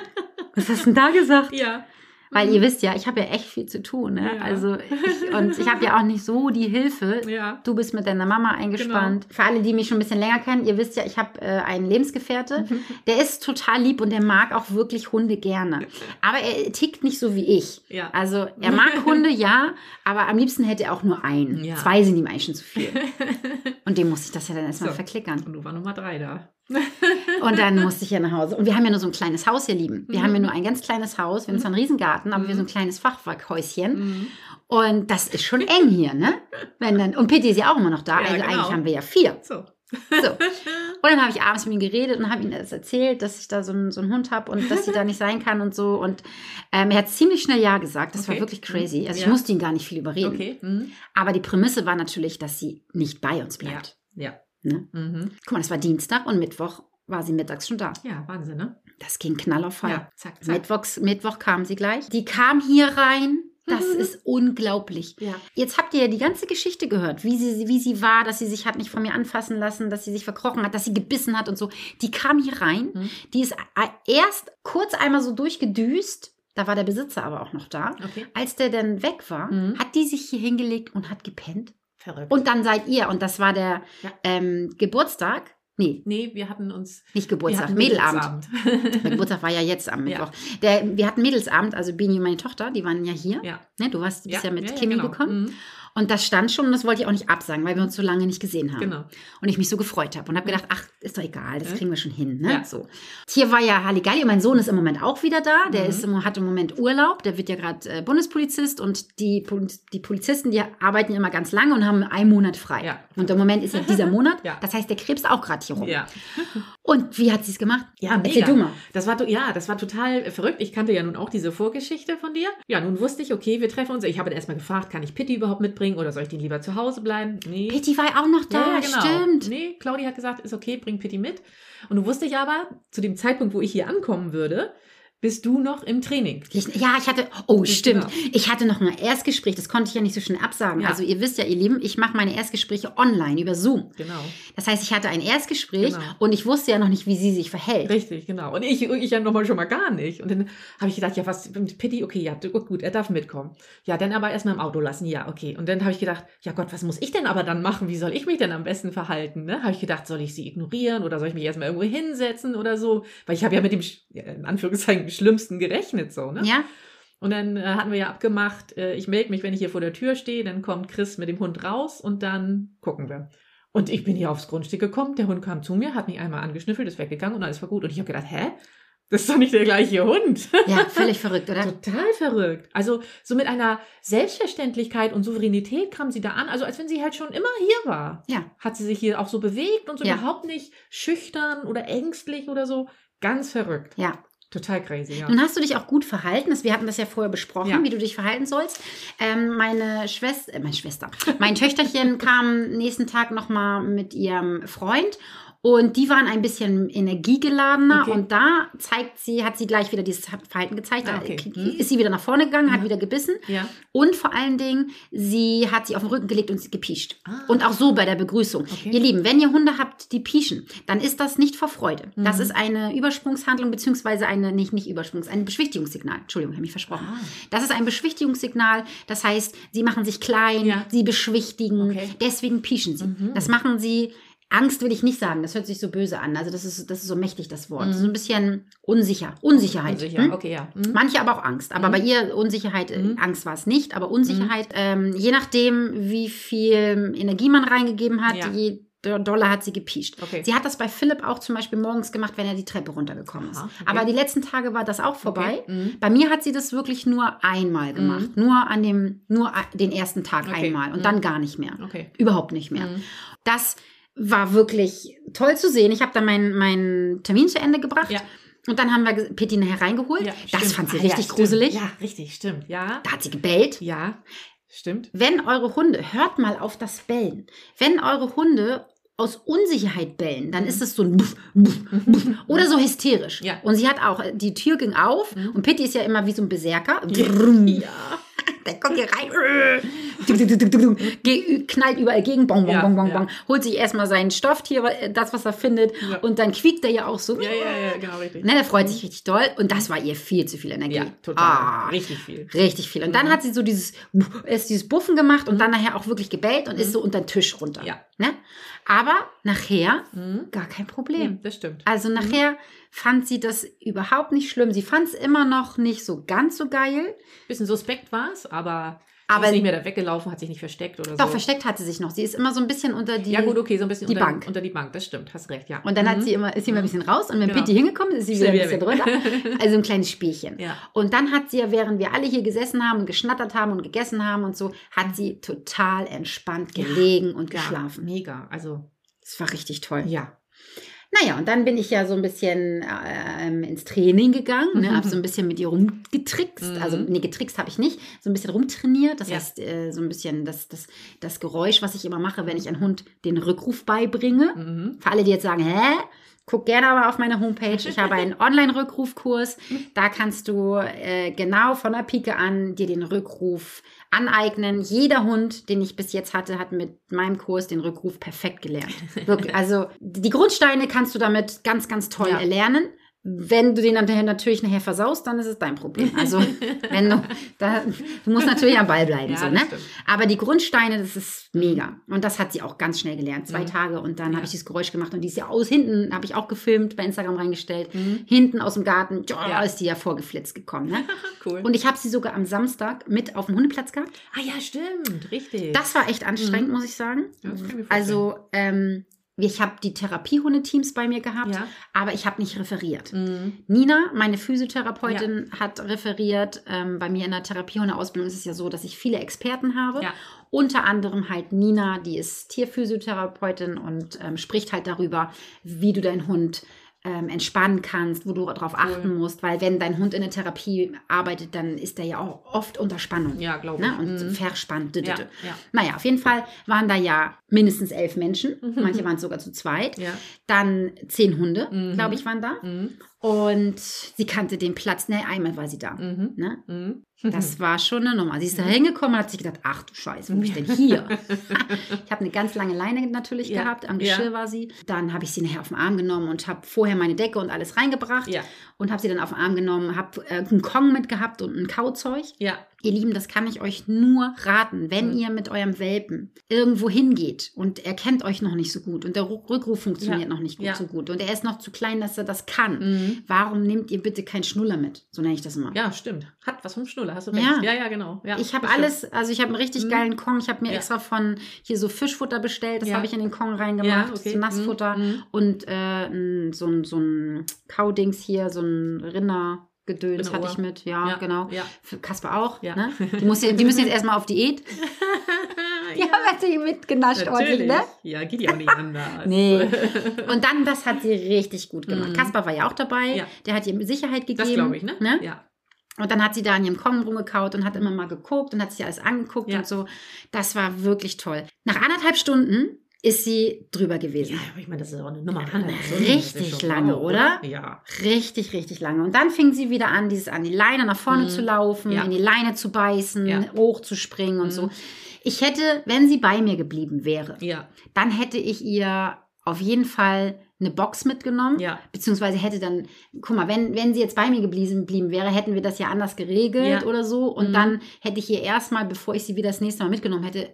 S1: was hast du denn da gesagt?
S2: Ja.
S1: Weil ihr wisst ja, ich habe ja echt viel zu tun. Ne?
S2: Ja.
S1: Also ich, und ich habe ja auch nicht so die Hilfe.
S2: Ja.
S1: Du bist mit deiner Mama eingespannt. Für alle, die mich schon ein bisschen länger kennen, ihr wisst ja, ich habe äh, einen Lebensgefährte. Der ist total lieb und der mag auch wirklich Hunde gerne. Aber er tickt nicht so wie ich.
S2: Ja.
S1: Also er mag Hunde, ja, aber am liebsten hätte er auch nur einen.
S2: Ja.
S1: Zwei sind ihm eigentlich schon zu viel. Und dem musste ich das ja dann erstmal
S2: So.
S1: verklickern.
S2: Und du war Nummer drei da.
S1: Und dann musste ich ja nach Hause. Und wir haben ja nur so ein kleines Haus, ihr Lieben. Wir
S2: Mhm.
S1: haben ja nur ein ganz kleines Haus. Wir haben zwar einen Riesengarten, aber wir so ein kleines Fachwerkhäuschen.
S2: Mhm.
S1: Und das ist schon eng hier, ne? Wenn dann, und Pitti ist ja auch immer noch da.
S2: Ja,
S1: also
S2: genau.
S1: eigentlich haben wir ja vier.
S2: So.
S1: So. Und dann habe ich abends mit ihm geredet und habe ihm das erzählt, dass ich da so einen, so einen Hund habe und dass sie da nicht sein kann und so. Und ähm, er hat ziemlich schnell Ja gesagt. Das war
S2: Okay.
S1: wirklich crazy. Also ich
S2: Ja.
S1: musste ihn gar nicht viel überreden.
S2: Okay. Mhm.
S1: Aber die Prämisse war natürlich, dass sie nicht bei uns
S2: Ja.
S1: bleibt.
S2: Ja.
S1: Ne?
S2: Mhm.
S1: Guck mal, das war Dienstag und Mittwoch war sie mittags schon da.
S2: Ja, Wahnsinn, ne?
S1: Das ging knall auf Fall.
S2: Ja. Zack, zack.
S1: Mittwochs, Mittwoch kam sie gleich. Die kam hier rein. Das ist unglaublich.
S2: Ja.
S1: Jetzt habt ihr ja die ganze Geschichte gehört, wie sie, wie sie war, dass sie sich hat nicht von mir anfassen lassen, dass sie sich verkrochen hat, dass sie gebissen hat und so. Die kam hier rein.
S2: Mhm.
S1: Die ist a- erst kurz einmal so durchgedüst. Da war der Besitzer aber auch noch da.
S2: Okay.
S1: Als der dann weg war,
S2: Mhm.
S1: hat die sich hier hingelegt und hat gepennt.
S2: Verrückt.
S1: Und dann seid ihr, und das war der
S2: Ja.
S1: ähm, Geburtstag. Nee,
S2: nee, wir hatten uns.
S1: nicht Geburtstag, Mädelabend.
S2: Mädelsabend.
S1: Geburtstag war ja jetzt am
S2: Ja.
S1: Mittwoch. Der, wir hatten Mädelsabend, also Bini und meine Tochter, die waren ja hier.
S2: ja.
S1: Ne, du warst, bist ja, mit
S2: ja,
S1: Kimi
S2: genau.
S1: gekommen.
S2: Mhm.
S1: Und das stand schon und das wollte ich auch nicht absagen, weil wir uns so lange nicht gesehen haben.
S2: Genau.
S1: Und ich mich so gefreut habe und habe gedacht, ach, ist doch egal, das kriegen wir schon hin. Ne?
S2: Ja.
S1: So. Hier war ja Halligalli und mein Sohn ist im Moment auch wieder da. Der
S2: Mhm.
S1: ist, im- hat im Moment Urlaub, der wird ja gerade äh, Bundespolizist und die, die Polizisten, die arbeiten immer ganz lange und haben einen Monat frei.
S2: Ja.
S1: Und im Moment ist ja dieser Monat.
S2: Ja.
S1: Das heißt, der krebst auch gerade hier rum.
S2: Ja.
S1: Und wie hat sie es gemacht?
S2: Ja, mega.
S1: Du mal.
S2: Das war, ja, das war total verrückt. Ich kannte ja nun auch diese Vorgeschichte von dir. Ja, nun wusste ich, okay, wir treffen uns. Ich habe dann erstmal gefragt, kann ich Pitti überhaupt mitbringen oder soll ich den lieber zu Hause bleiben? Nee.
S1: Pitti war auch noch da,
S2: ja, ja, genau.
S1: stimmt.
S2: Nee, Claudia hat gesagt, ist okay, bring Pitti mit. Und du wusste ich aber, zu dem Zeitpunkt, wo ich hier ankommen würde, bist du noch im Training.
S1: Ja, ich hatte, oh,
S2: Genau.
S1: stimmt. Ich hatte noch ein Erstgespräch, das konnte ich ja nicht so schnell absagen.
S2: Ja.
S1: Also ihr wisst ja, ihr Lieben, ich mache meine Erstgespräche online über Zoom.
S2: Genau.
S1: Das heißt, ich hatte ein Erstgespräch
S2: Genau.
S1: und ich wusste ja noch nicht, wie sie sich verhält.
S2: Richtig, genau. Und ich, ich ja nochmal schon mal gar nicht. Und dann habe ich gedacht, ja, was mit Pitti? Okay, ja, gut, er darf mitkommen. Ja, dann aber erstmal im Auto lassen. Ja, okay. Und dann habe ich gedacht, ja Gott, was muss ich denn aber dann machen? Wie soll ich mich denn am besten verhalten? Ne? Habe ich gedacht, soll ich sie ignorieren oder soll ich mich erstmal irgendwo hinsetzen oder so? Weil ich habe ja mit dem, in Anführungszeichen, Schlimmsten gerechnet, so, ne?
S1: Ja,
S2: Und dann äh, hatten wir ja abgemacht, äh, ich melde mich, wenn ich hier vor der Tür stehe, dann kommt Chris mit dem Hund raus und dann gucken wir. Und ich bin hier aufs Grundstück gekommen, der Hund kam zu mir, hat mich einmal angeschnüffelt, ist weggegangen und alles war gut. Und ich habe gedacht, hä? Das ist doch nicht der gleiche Hund.
S1: ja, völlig verrückt, oder?
S2: Total verrückt. Also so mit einer Selbstverständlichkeit und Souveränität kam sie da an, also als wenn sie halt schon immer hier war.
S1: Ja.
S2: Hat sie sich hier auch so bewegt und so
S1: Ja.
S2: überhaupt nicht schüchtern oder ängstlich oder so. Ganz verrückt.
S1: Ja.
S2: Total crazy, ja.
S1: Nun hast du dich auch gut verhalten. Das- Wir hatten das ja vorher besprochen,
S2: Ja.
S1: wie du dich verhalten sollst. Ähm, meine Schwester, äh, meine Schwester, mein Töchterchen kam nächsten Tag nochmal mit ihrem Freund. Und die waren ein bisschen energiegeladener
S2: Okay.
S1: und da zeigt sie, hat sie gleich wieder dieses Verhalten gezeigt. Da
S2: Ah, okay. Hm.
S1: ist sie wieder nach vorne gegangen, hat
S2: Ja.
S1: wieder gebissen
S2: Ja.
S1: und vor allen Dingen, sie hat sie auf den Rücken gelegt und sie gepiescht.
S2: Ah.
S1: Und auch so bei der Begrüßung.
S2: Okay.
S1: Ihr Lieben, wenn ihr Hunde habt, die pieschen, dann ist das nicht vor Freude. Das
S2: Mhm.
S1: ist eine Übersprungshandlung, beziehungsweise eine, nicht, nicht Übersprungs, ein Beschwichtigungssignal. Entschuldigung, habe ich versprochen.
S2: Ah.
S1: Das ist ein Beschwichtigungssignal. Das heißt, sie machen sich klein,
S2: Ja.
S1: sie beschwichtigen,
S2: Okay.
S1: deswegen pieschen sie.
S2: Mhm.
S1: Das machen sie. Angst will ich nicht sagen, das hört sich so böse an. Also das ist, das ist so mächtig, das Wort.
S2: Mhm.
S1: So ein bisschen unsicher. Unsicherheit.
S2: Unsicher,
S1: Hm?
S2: okay, ja. Mhm.
S1: Manche aber auch Angst. Aber
S2: Mhm.
S1: bei ihr Unsicherheit, äh,
S2: Mhm.
S1: Angst war es nicht, aber Unsicherheit, ähm, je nachdem, wie viel Energie man reingegeben hat,
S2: Ja.
S1: je do- doller hat sie gepiescht.
S2: Okay.
S1: Sie hat das bei Philipp auch zum Beispiel morgens gemacht, wenn er die Treppe runtergekommen ist.
S2: Aha, okay.
S1: Aber die letzten Tage war das auch vorbei.
S2: Okay. Mhm.
S1: Bei mir hat sie das wirklich nur einmal gemacht. Nur an dem, nur den ersten Tag einmal und
S2: Mhm.
S1: dann gar nicht mehr.
S2: Okay.
S1: Überhaupt nicht mehr.
S2: Mhm.
S1: Das war wirklich toll zu sehen. Ich habe dann meinen meinen Termin zu Ende gebracht.
S2: Ja.
S1: Und dann haben wir Petina hereingeholt.
S2: Ja,
S1: das
S2: stimmt.
S1: fand sie
S2: Ah,
S1: richtig
S2: ja,
S1: gruselig.
S2: Ja, richtig, stimmt. Ja.
S1: Da hat sie gebellt.
S2: Ja, stimmt.
S1: Wenn eure Hunde, hört mal auf das Bellen. Wenn eure Hunde aus Unsicherheit bellen, dann ist es so ein Buff, Buff, Buff, oder so hysterisch.
S2: Ja.
S1: Und sie hat auch, die Tür ging auf
S2: Mhm.
S1: und Pitti ist ja immer wie so ein Berserker.
S2: Ja.
S1: Der kommt hier rein, Ge- knallt überall gegen, bong, bong,
S2: Ja,
S1: bong, bong,
S2: ja.
S1: bong, holt sich erstmal sein Stofftier, das, was er findet,
S2: Ja.
S1: und dann quiekt er ja auch so.
S2: Ja, ja, ja, genau, richtig.
S1: Ne, der freut sich richtig doll und das war ihr viel zu viel Energie.
S2: Ja, total.
S1: Ah,
S2: Richtig viel.
S1: Richtig viel. Und dann
S2: Mhm.
S1: hat sie so dieses, erst dieses Buffen gemacht und dann nachher auch wirklich gebellt und ist so unter den Tisch runter.
S2: Ja.
S1: Ne? Aber nachher
S2: Mhm.
S1: gar kein Problem.
S2: Mhm, Das stimmt.
S1: Also nachher fand sie das überhaupt nicht schlimm. Sie fand es immer noch nicht so ganz so geil.
S2: Bisschen suspekt war es, aber,
S1: Aber-
S2: sie ist nicht mehr da weggelaufen, hat sich nicht versteckt oder
S1: Doch,
S2: so.
S1: versteckt hat sie sich noch. Sie ist immer so ein bisschen unter die.
S2: Ja, gut, okay, so ein bisschen
S1: die
S2: unter,
S1: Bank.
S2: unter die Bank, das stimmt, hast recht, ja.
S1: Und dann hat
S2: Mhm.
S1: sie immer, ist sie immer ein bisschen raus und wenn
S2: Genau.
S1: Pitti hingekommen ist, ist sie wieder ein bisschen drunter. Also ein kleines Spielchen.
S2: Ja.
S1: Und dann hat sie ja, während wir alle hier gesessen haben und geschnattert haben und gegessen haben und so, hat sie total entspannt
S2: Ja.
S1: gelegen und
S2: Ja,
S1: geschlafen.
S2: Mega, also,
S1: Das war richtig toll.
S2: ja.
S1: Naja, und dann bin ich ja so ein bisschen ähm, ins Training gegangen, ne, habe so ein bisschen mit ihr rumgetrickst.
S2: Mhm.
S1: Also, nee, getrickst habe ich nicht, so ein bisschen rumtrainiert. Das
S2: Ja.
S1: heißt, äh, so ein bisschen das, das, das Geräusch, was ich immer mache, wenn ich einen Hund den Rückruf beibringe.
S2: Mhm.
S1: Für alle, die jetzt sagen, hä? Guck gerne aber auf meine Homepage. Ich habe einen Online-Rückrufkurs. Da kannst du äh, genau von der Pike an dir den Rückruf aneignen. Jeder Hund, den ich bis jetzt hatte, hat mit meinem Kurs den Rückruf perfekt gelernt. Wirklich. Also die Grundsteine kannst du damit ganz, ganz toll
S2: Ja.
S1: erlernen. Wenn du den dann natürlich nachher versaust, dann ist es dein Problem. Also, wenn du, da, du musst natürlich am Ball bleiben.
S2: Ja,
S1: so, ne? Aber die Grundsteine, das ist mega. Und das hat sie auch ganz schnell gelernt. Zwei
S2: Mhm.
S1: Tage und dann
S2: Ja.
S1: habe ich dieses Geräusch gemacht und die ist ja aus hinten, habe ich auch gefilmt, bei Instagram reingestellt.
S2: Mhm.
S1: Hinten aus dem Garten, ja,
S2: Ja.
S1: ist die ja vorgeflitzt gekommen. Ne?
S2: Cool.
S1: Und ich habe sie sogar am Samstag mit auf dem Hundeplatz gehabt.
S2: ah ja, stimmt, richtig.
S1: Das war echt anstrengend, muss ich sagen.
S2: Ich.
S1: Also, ähm, ich habe die Therapiehundeteams bei mir gehabt,
S2: ja.
S1: aber ich habe nicht referiert.
S2: Mhm.
S1: Nina, meine Physiotherapeutin, hat referiert. Ähm, bei mir in der Therapiehundeausbildung ist es ja so, dass ich viele Experten habe.
S2: Ja.
S1: Unter anderem halt Nina, die ist Tierphysiotherapeutin und ähm, spricht halt darüber, wie du deinen Hund ähm, entspannen kannst, wo du darauf achten musst, weil wenn dein Hund in der Therapie arbeitet, dann ist er ja auch oft unter Spannung.
S2: Ja, glaube ich.
S1: Ne? Und
S2: Mhm.
S1: verspannt.
S2: Ja, ja.
S1: Naja, auf jeden Fall waren da ja mindestens elf Menschen.
S2: Mhm.
S1: Manche waren sogar zu zweit.
S2: Ja.
S1: Dann zehn Hunde,
S2: Mhm.
S1: glaube ich, waren da.
S2: Mhm.
S1: Und sie kannte den Platz. Ne, einmal war sie da.
S2: Mhm.
S1: Ne?
S2: Mhm.
S1: Das war schon eine Nummer. Sie ist da hingekommen und hat sich gedacht, ach du Scheiße, wo bin ich denn hier? ich habe eine ganz lange Leine natürlich
S2: Ja.
S1: gehabt, am
S2: Ja.
S1: Geschirr war sie. Dann habe ich sie nachher auf den Arm genommen und habe vorher meine Decke und alles reingebracht
S2: Ja.
S1: und habe sie dann auf den Arm genommen, habe äh, einen Kong mitgehabt und ein Kauzeug.
S2: Ja.
S1: Ihr Lieben, das kann ich euch nur raten, wenn
S2: Mhm.
S1: ihr mit eurem Welpen irgendwo hingeht und er kennt euch noch nicht so gut und der Ru- Rückruf funktioniert
S2: Ja.
S1: noch nicht gut,
S2: Ja.
S1: so gut und er ist noch zu klein, dass er das kann.
S2: Mhm.
S1: Warum nehmt ihr bitte keinen Schnuller mit? So nenne ich das immer.
S2: Ja, stimmt. Hat was vom Schnuller, hast du recht.
S1: Ja.
S2: Ja, ja, genau. Ja,
S1: ich habe alles, also ich habe einen richtig
S2: Mhm.
S1: geilen Kong. Ich habe mir extra von hier so Fischfutter bestellt. Das habe ich in den Kong reingemacht.
S2: Okay.
S1: So Nassfutter.
S2: Mhm.
S1: Und äh, so ein, so ein Kaudings hier, so ein Rindergedöns hatte ich mit. Ja,
S2: Ja,
S1: genau.
S2: ja.
S1: Für Kasper auch.
S2: Ja.
S1: Ne? Die, muss, die müssen jetzt erstmal auf Diät. Die
S2: ja.
S1: haben natürlich mitgenascht ordentlich, ne?
S2: Ja, geht ja auch nicht anders.
S1: Nee. Und dann, das hat sie richtig gut gemacht.
S2: Mhm.
S1: Kasper war ja auch dabei. Der hat ihr Sicherheit gegeben.
S2: Das glaube ich, ne?
S1: ne?
S2: Ja.
S1: Und dann hat sie da an ihrem Kong rumgekaut und hat immer mal geguckt und hat sich alles angeguckt und so. Das war wirklich toll. Nach anderthalb Stunden ist sie drüber gewesen.
S2: Ja, aber ich meine, das ist auch eine Nummer.
S1: Ja,
S2: anderthalb
S1: richtig lange,
S2: wow,
S1: oder?
S2: Ja.
S1: Richtig, richtig lange. Und dann fing sie wieder an, dieses an die Leine nach vorne
S2: Mhm.
S1: zu laufen,
S2: Ja.
S1: in die Leine zu beißen,
S2: Ja.
S1: hochzuspringen und
S2: Mhm.
S1: so. Ich hätte, wenn sie bei mir geblieben wäre,
S2: Ja.
S1: dann hätte ich ihr auf jeden Fall eine Box mitgenommen.
S2: Ja.
S1: Beziehungsweise hätte dann, guck mal, wenn, wenn sie jetzt bei mir geblieben wäre, hätten wir das ja anders geregelt
S2: Ja.
S1: oder so. Und
S2: Mhm.
S1: dann hätte ich ihr erstmal, bevor ich sie wieder das nächste Mal mitgenommen hätte,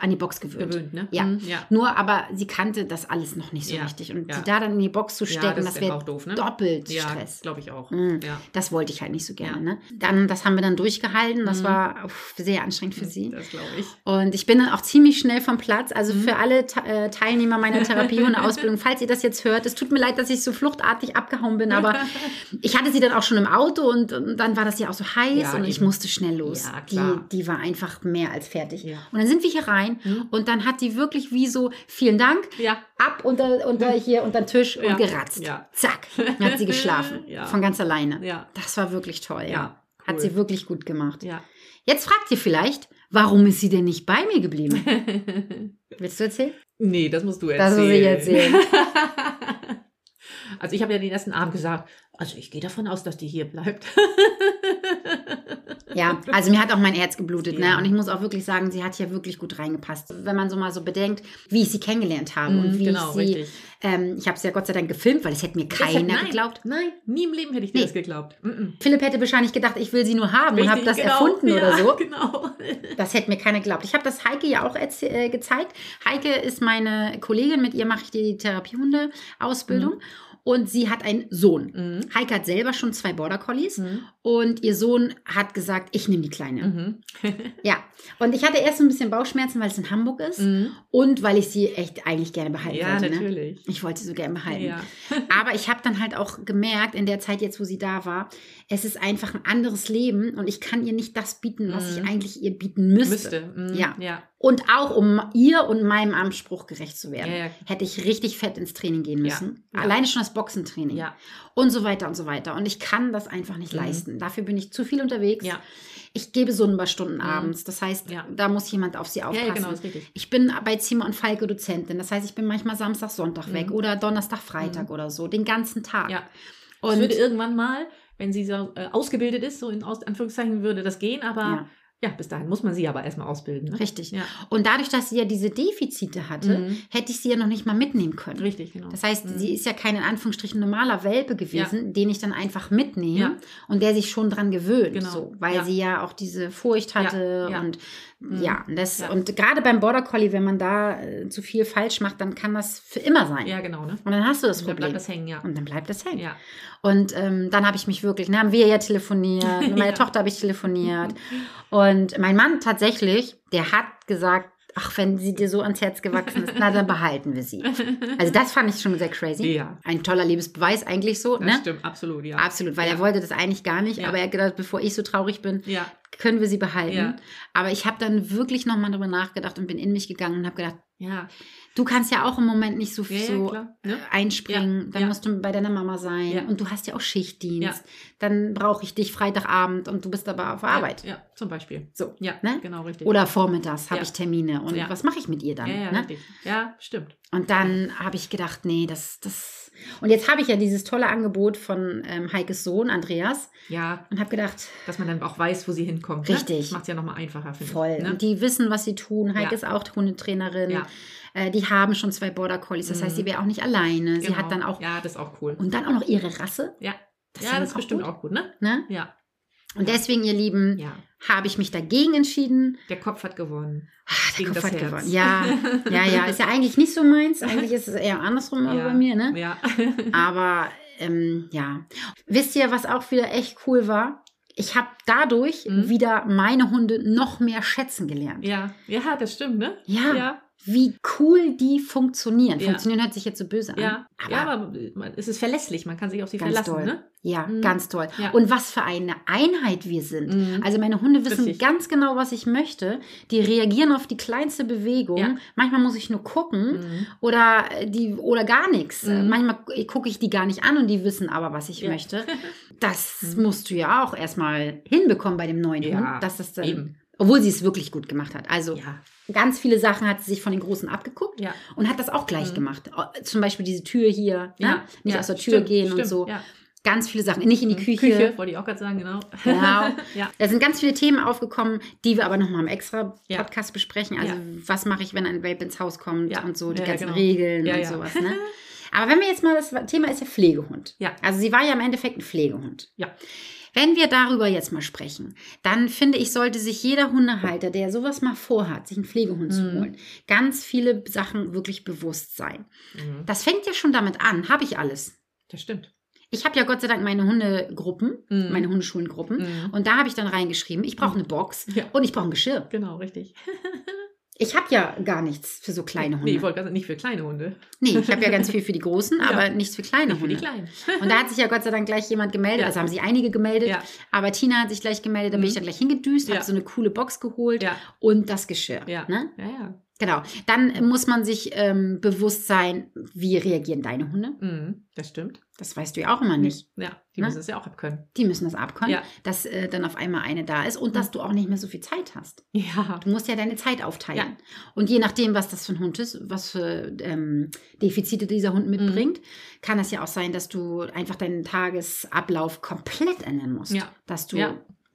S1: an die Box gewöhnt.
S2: Gewöhnt, ne?
S1: Ja.
S2: Mhm, ja.
S1: Nur, aber sie kannte das alles noch nicht so richtig. Und sie da dann in die Box zu stecken,
S2: das
S1: das, wäre
S2: ne?
S1: doppelt Stress.
S2: glaube ich auch.
S1: Mhm.
S2: Ja.
S1: Das wollte ich halt nicht so gerne. Ne? Dann, das haben wir dann durchgehalten. Das
S2: Mhm.
S1: war uff, sehr anstrengend für sie.
S2: Das glaube ich.
S1: Und ich bin dann auch ziemlich schnell vom Platz. Also
S2: Mhm.
S1: für alle äh, Teilnehmer meiner Therapie und Ausbildung, falls ihr das jetzt hört, es tut mir leid, dass ich so fluchtartig abgehauen bin, aber ich hatte sie dann auch schon im Auto und, und dann war das ja auch so heiß
S2: Ja,
S1: und ich
S2: eben.
S1: musste schnell los.
S2: Ja,
S1: die,
S2: klar.
S1: die war einfach mehr als fertig.
S2: Ja.
S1: Und dann sind wir hier rein
S2: Mhm.
S1: und dann hat die wirklich wie so, vielen Dank,
S2: Ja.
S1: ab unter, unter hier unter den Tisch und geratzt.
S2: Ja.
S1: Zack, dann hat sie geschlafen. Von ganz alleine.
S2: Ja.
S1: Das war wirklich toll, ja.
S2: Ja,
S1: Hat
S2: cool.
S1: sie wirklich gut gemacht.
S2: Ja.
S1: Jetzt fragt ihr vielleicht, warum ist sie denn nicht bei mir geblieben? Willst du erzählen?
S2: nee, das musst du erzählen.
S1: Das muss ich erzählen.
S2: Also ich habe ja den ersten Abend gesagt, also ich gehe davon aus, dass die hier bleibt.
S1: Ja, also mir hat auch mein Herz geblutet, ne?
S2: Ja.
S1: Und ich muss auch wirklich sagen, sie hat hier wirklich gut reingepasst. Wenn man so mal so bedenkt, wie ich sie kennengelernt habe und
S2: Mhm,
S1: wie
S2: genau,
S1: ich sie,
S2: richtig.
S1: ähm, ich habe sie ja Gott sei Dank gefilmt, weil es hätte mir keiner
S2: hat- nein,
S1: geglaubt.
S2: Nein, nie im Leben hätte ich dir
S1: Nee.
S2: das geglaubt. Mhm.
S1: Philipp hätte wahrscheinlich gedacht, ich will sie nur haben und habe
S2: Richtig,
S1: das
S2: genau.
S1: erfunden
S2: ja,
S1: oder so.
S2: Genau.
S1: Das hätte mir keiner geglaubt. Ich habe das Heike ja auch äh, gezeigt. Heike ist meine Kollegin, mit ihr mache ich die Therapiehunde-Ausbildung. Und sie hat einen Sohn.
S2: Mhm.
S1: Heike hat selber schon zwei Border Collies
S2: Mhm.
S1: Und ihr Sohn hat gesagt, ich nehme die Kleine.
S2: Mhm.
S1: Ja, und ich hatte erst so ein bisschen Bauchschmerzen, weil es in Hamburg ist
S2: Mhm.
S1: und weil ich sie echt eigentlich gerne behalten
S2: Ja,
S1: wollte. Ne?
S2: natürlich.
S1: Ich wollte sie so gerne behalten.
S2: Ja.
S1: Aber ich habe dann halt auch gemerkt, in der Zeit jetzt, wo sie da war, es ist einfach ein anderes Leben und ich kann ihr nicht das bieten, was
S2: Mhm.
S1: ich eigentlich ihr bieten müsste.
S2: Müsste. Mhm.
S1: Ja.
S2: ja.
S1: Und auch um ihr und meinem Anspruch gerecht zu werden,
S2: Ja, ja.
S1: hätte ich richtig fett ins Training gehen
S2: Ja.
S1: müssen.
S2: Ja.
S1: Alleine schon das Boxentraining.
S2: Ja.
S1: Und so weiter und so weiter. Und ich kann das einfach nicht
S2: Mhm.
S1: Dafür bin ich zu viel unterwegs.
S2: Ja.
S1: Ich gebe Sonnenbarstunden
S2: Mhm.
S1: abends. Das heißt,
S2: Ja.
S1: da muss jemand auf sie aufpassen.
S2: ja, genau, ist richtig.
S1: Ich bin bei Zimmer und Falke Dozentin. Das heißt, ich bin manchmal Samstag, Sonntag weg
S2: Mhm.
S1: oder Donnerstag, Freitag oder so. Den ganzen Tag.
S2: Ja.
S1: Und
S2: würde irgendwann mal, wenn sie so äh, ausgebildet ist, so in Anführungszeichen, würde das gehen, aber
S1: Ja.
S2: Ja, bis dahin muss man sie aber erstmal ausbilden. Ne?
S1: Richtig.
S2: Ja.
S1: Und dadurch, dass sie ja diese Defizite hatte,
S2: Mhm.
S1: hätte ich sie ja noch nicht mal mitnehmen können.
S2: Richtig, genau.
S1: Das heißt,
S2: Mhm.
S1: sie ist ja kein in Anführungsstrichen normaler Welpe gewesen, den ich dann einfach mitnehme
S2: Ja.
S1: und der sich schon dran gewöhnt,
S2: Genau.
S1: so, weil
S2: Ja.
S1: sie ja auch diese Furcht hatte
S2: ja.
S1: und. Ja, und das
S2: Ja.
S1: und gerade beim Border Collie, wenn man da äh, zu viel falsch macht, dann kann das für immer sein.
S2: Ja, genau, ne?
S1: Und dann hast du das
S2: Und dann
S1: Problem.
S2: bleibt das hängen, ja.
S1: und dann bleibt das hängen.
S2: Ja.
S1: Und ähm, dann habe ich mich wirklich, dann haben wir ja telefoniert, mit meiner
S2: Ja.
S1: Tochter habe ich telefoniert. Und mein Mann tatsächlich, der hat gesagt, ach, wenn sie dir so ans Herz gewachsen ist, na, dann behalten wir sie. Also das fand ich schon sehr crazy.
S2: Ja.
S1: Ein toller Liebesbeweis eigentlich so,
S2: Das
S1: ne?
S2: stimmt, absolut, ja.
S1: Absolut, weil
S2: Ja.
S1: er wollte das eigentlich gar nicht,
S2: Ja.
S1: aber er hat gedacht, bevor ich so traurig bin,
S2: Ja,
S1: können wir sie behalten.
S2: Ja.
S1: Aber ich habe dann wirklich nochmal drüber nachgedacht und bin in mich gegangen und habe gedacht,
S2: ja.
S1: du kannst ja auch im Moment nicht so,
S2: Ja,
S1: so
S2: ne?
S1: einspringen,
S2: Ja,
S1: dann
S2: ja.
S1: musst du bei deiner Mama sein und du hast ja auch Schichtdienst. Dann brauche ich dich Freitagabend und du bist aber auf Arbeit.
S2: Ja, zum Beispiel.
S1: So,
S2: Ja,
S1: ne?
S2: genau, richtig.
S1: Oder vormittags habe ich Termine und was mache ich mit ihr dann?
S2: ja,
S1: ne?
S2: Ja, stimmt.
S1: Und dann habe ich gedacht, nee, das, das. Und jetzt habe ich ja dieses tolle Angebot von ähm, Heikes Sohn, Andreas,
S2: Ja,
S1: und habe gedacht,
S2: dass man dann auch weiß, wo sie hinkommt.
S1: Richtig.
S2: Ne? Das macht es ja nochmal einfacher, finde
S1: voll.
S2: ich. Ne?
S1: Und die wissen, was sie tun. Heike
S2: Ja.
S1: ist auch Hundetrainerin.
S2: Ja.
S1: Äh, die haben schon zwei Border Collies. Das
S2: Mhm.
S1: heißt, sie wäre auch nicht alleine. Sie
S2: Genau.
S1: hat dann auch.
S2: Ja, das ist auch cool.
S1: Und dann auch noch ihre Rasse.
S2: Ja.
S1: Das
S2: ja, das ist bestimmt
S1: gut,
S2: auch gut, ne?
S1: Ne?
S2: Ja.
S1: Und deswegen, ihr Lieben,
S2: Ja.
S1: habe ich mich dagegen entschieden.
S2: Der Kopf hat gewonnen.
S1: Ah, der
S2: Gegen
S1: Kopf hat
S2: Herz.
S1: gewonnen. Ja, ja, ja. Ist ja eigentlich nicht so meins. Eigentlich ist es eher andersrum
S2: ja.
S1: bei mir, ne?
S2: Ja.
S1: Aber ähm, ja. Wisst ihr, was auch wieder echt cool war? Ich habe dadurch
S2: Mhm.
S1: wieder meine Hunde noch mehr schätzen gelernt.
S2: ja. Ja, das stimmt, ne?
S1: Ja.
S2: Ja.
S1: Wie cool die funktionieren.
S2: Ja.
S1: Funktionieren hört sich jetzt so böse an.
S2: Ja,
S1: Aber
S2: ja, aber es ist verlässlich, man kann sich auf sie
S1: Ganz
S2: verlassen,
S1: toll.
S2: ne?
S1: Ja,
S2: Mhm.
S1: ganz toll.
S2: Ja.
S1: Und was für eine Einheit wir sind.
S2: Mhm.
S1: Also meine Hunde wissen
S2: Richtig.
S1: ganz genau, was ich möchte. Die reagieren auf die kleinste Bewegung.
S2: Ja.
S1: Manchmal muss ich nur gucken
S2: Mhm.
S1: oder äh, die oder gar nichts.
S2: Mhm.
S1: Manchmal gucke ich die gar nicht an und die wissen aber, was ich
S2: Ja.
S1: möchte. Das
S2: Mhm.
S1: musst du ja auch erstmal hinbekommen bei dem neuen
S2: Ja,
S1: Hund, dass das dann,
S2: eben.
S1: Obwohl sie es wirklich gut gemacht hat. Also
S2: Ja,
S1: ganz viele Sachen hat sie sich von den Großen abgeguckt
S2: ja.
S1: und hat das auch gleich
S2: Mhm.
S1: gemacht. Zum Beispiel diese Tür hier, ne?
S2: ja.
S1: nicht
S2: ja,
S1: aus der Tür
S2: stimmt,
S1: gehen
S2: stimmt,
S1: und so.
S2: Ja.
S1: Ganz viele Sachen, nicht in die
S2: Mhm.
S1: Küche.
S2: wollte ich auch gerade sagen, genau.
S1: Genau.
S2: ja.
S1: Da sind ganz viele Themen aufgekommen, die wir aber nochmal im extra. Podcast besprechen. Also was mache ich, wenn ein Welpe ins Haus kommt und so, die ganzen
S2: genau.
S1: Regeln und sowas. Ne? Aber wenn wir jetzt mal, das Thema ist ja Pflegehund.
S2: Ja.
S1: Also sie war ja im Endeffekt ein Pflegehund.
S2: Ja.
S1: Wenn wir darüber jetzt mal sprechen, dann finde ich, sollte sich jeder Hundehalter, der sowas mal vorhat, sich einen Pflegehund zu
S2: Mhm.
S1: holen, ganz viele Sachen wirklich bewusst sein.
S2: Mhm.
S1: Das fängt ja schon damit an, habe ich alles.
S2: Das stimmt.
S1: Ich habe ja Gott sei Dank meine Hundegruppen,
S2: Mhm.
S1: meine Hundeschulengruppen.
S2: Mhm.
S1: Und da habe ich dann reingeschrieben, ich brauche eine Box
S2: Ja.
S1: und ich brauche ein Geschirr.
S2: Genau, richtig.
S1: Ich habe ja gar nichts für so kleine Hunde.
S2: Nee, ich wollte gerade nicht für kleine Hunde.
S1: Nee, ich habe ja ganz viel für die Großen,
S2: Ja.
S1: aber nichts für kleine
S2: Nicht für die
S1: Hunde.
S2: Kleinen.
S1: Und da hat sich ja Gott sei Dank gleich jemand gemeldet.
S2: Ja.
S1: Also haben sich einige gemeldet.
S2: Ja.
S1: Aber Tina hat sich gleich gemeldet. Da bin
S2: Mhm.
S1: ich dann gleich hingedüst, habe
S2: Ja.
S1: so eine coole Box geholt
S2: Ja.
S1: und das Geschirr.
S2: Ja.
S1: Ne?
S2: Ja, ja.
S1: Genau. Dann muss man sich ähm, bewusst sein, wie reagieren deine Hunde.
S2: Mhm. Das stimmt.
S1: Das weißt du ja auch immer nicht.
S2: Ja, die
S1: Ne?
S2: müssen es ja auch abkönnen.
S1: Die müssen das abkommen,
S2: Ja.
S1: dass äh, dann auf einmal eine da ist und dass du auch nicht mehr so viel Zeit hast.
S2: Ja.
S1: Du musst ja deine Zeit aufteilen.
S2: Ja.
S1: Und je nachdem, was das für ein Hund ist, was für ähm, Defizite dieser Hund
S2: Mhm.
S1: mitbringt, kann es ja auch sein, dass du einfach deinen Tagesablauf komplett ändern musst.
S2: Ja.
S1: Dass du,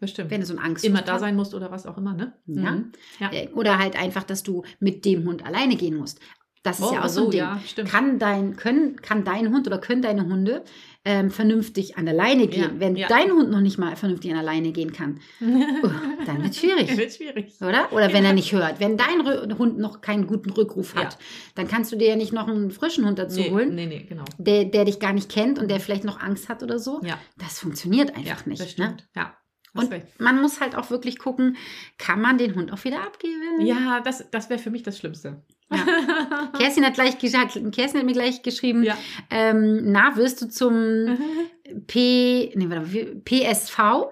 S2: Ja, das stimmt.
S1: wenn du so ein Angst
S2: Immer da sein musst oder was auch immer, ne?
S1: Ja.
S2: Mhm. ja.
S1: Äh, Oder halt einfach, dass du mit dem Hund alleine gehen musst. Das ist
S2: Oh,
S1: ja auch so ein Ding.
S2: ja.
S1: Kann dein, können, kann dein Hund oder können deine Hunde ähm, vernünftig an der Leine gehen?
S2: Ja,
S1: Wenn
S2: ja.
S1: dein Hund noch nicht mal vernünftig an der Leine gehen kann, oh, dann wird schwierig.
S2: Wird schwierig.
S1: Oder? Oder wenn er nicht hört. Wenn dein Rü- Hund noch keinen guten Rückruf hat, dann kannst du dir ja nicht noch einen frischen Hund dazu
S2: Nee,
S1: holen,
S2: nee, nee, genau.
S1: der, der dich gar nicht kennt und der vielleicht noch Angst hat oder so.
S2: Ja,
S1: Das funktioniert einfach nicht. Ne?
S2: Ja.
S1: Und man muss halt auch wirklich gucken, kann man den Hund auch wieder abgeben?
S2: Ja, das, das wäre für mich das Schlimmste.
S1: Ja. Kerstin hat gleich Kerstin hat mir gleich geschrieben,
S2: Ja.
S1: ähm, na, wirst du zum P, nee, warte, PSV?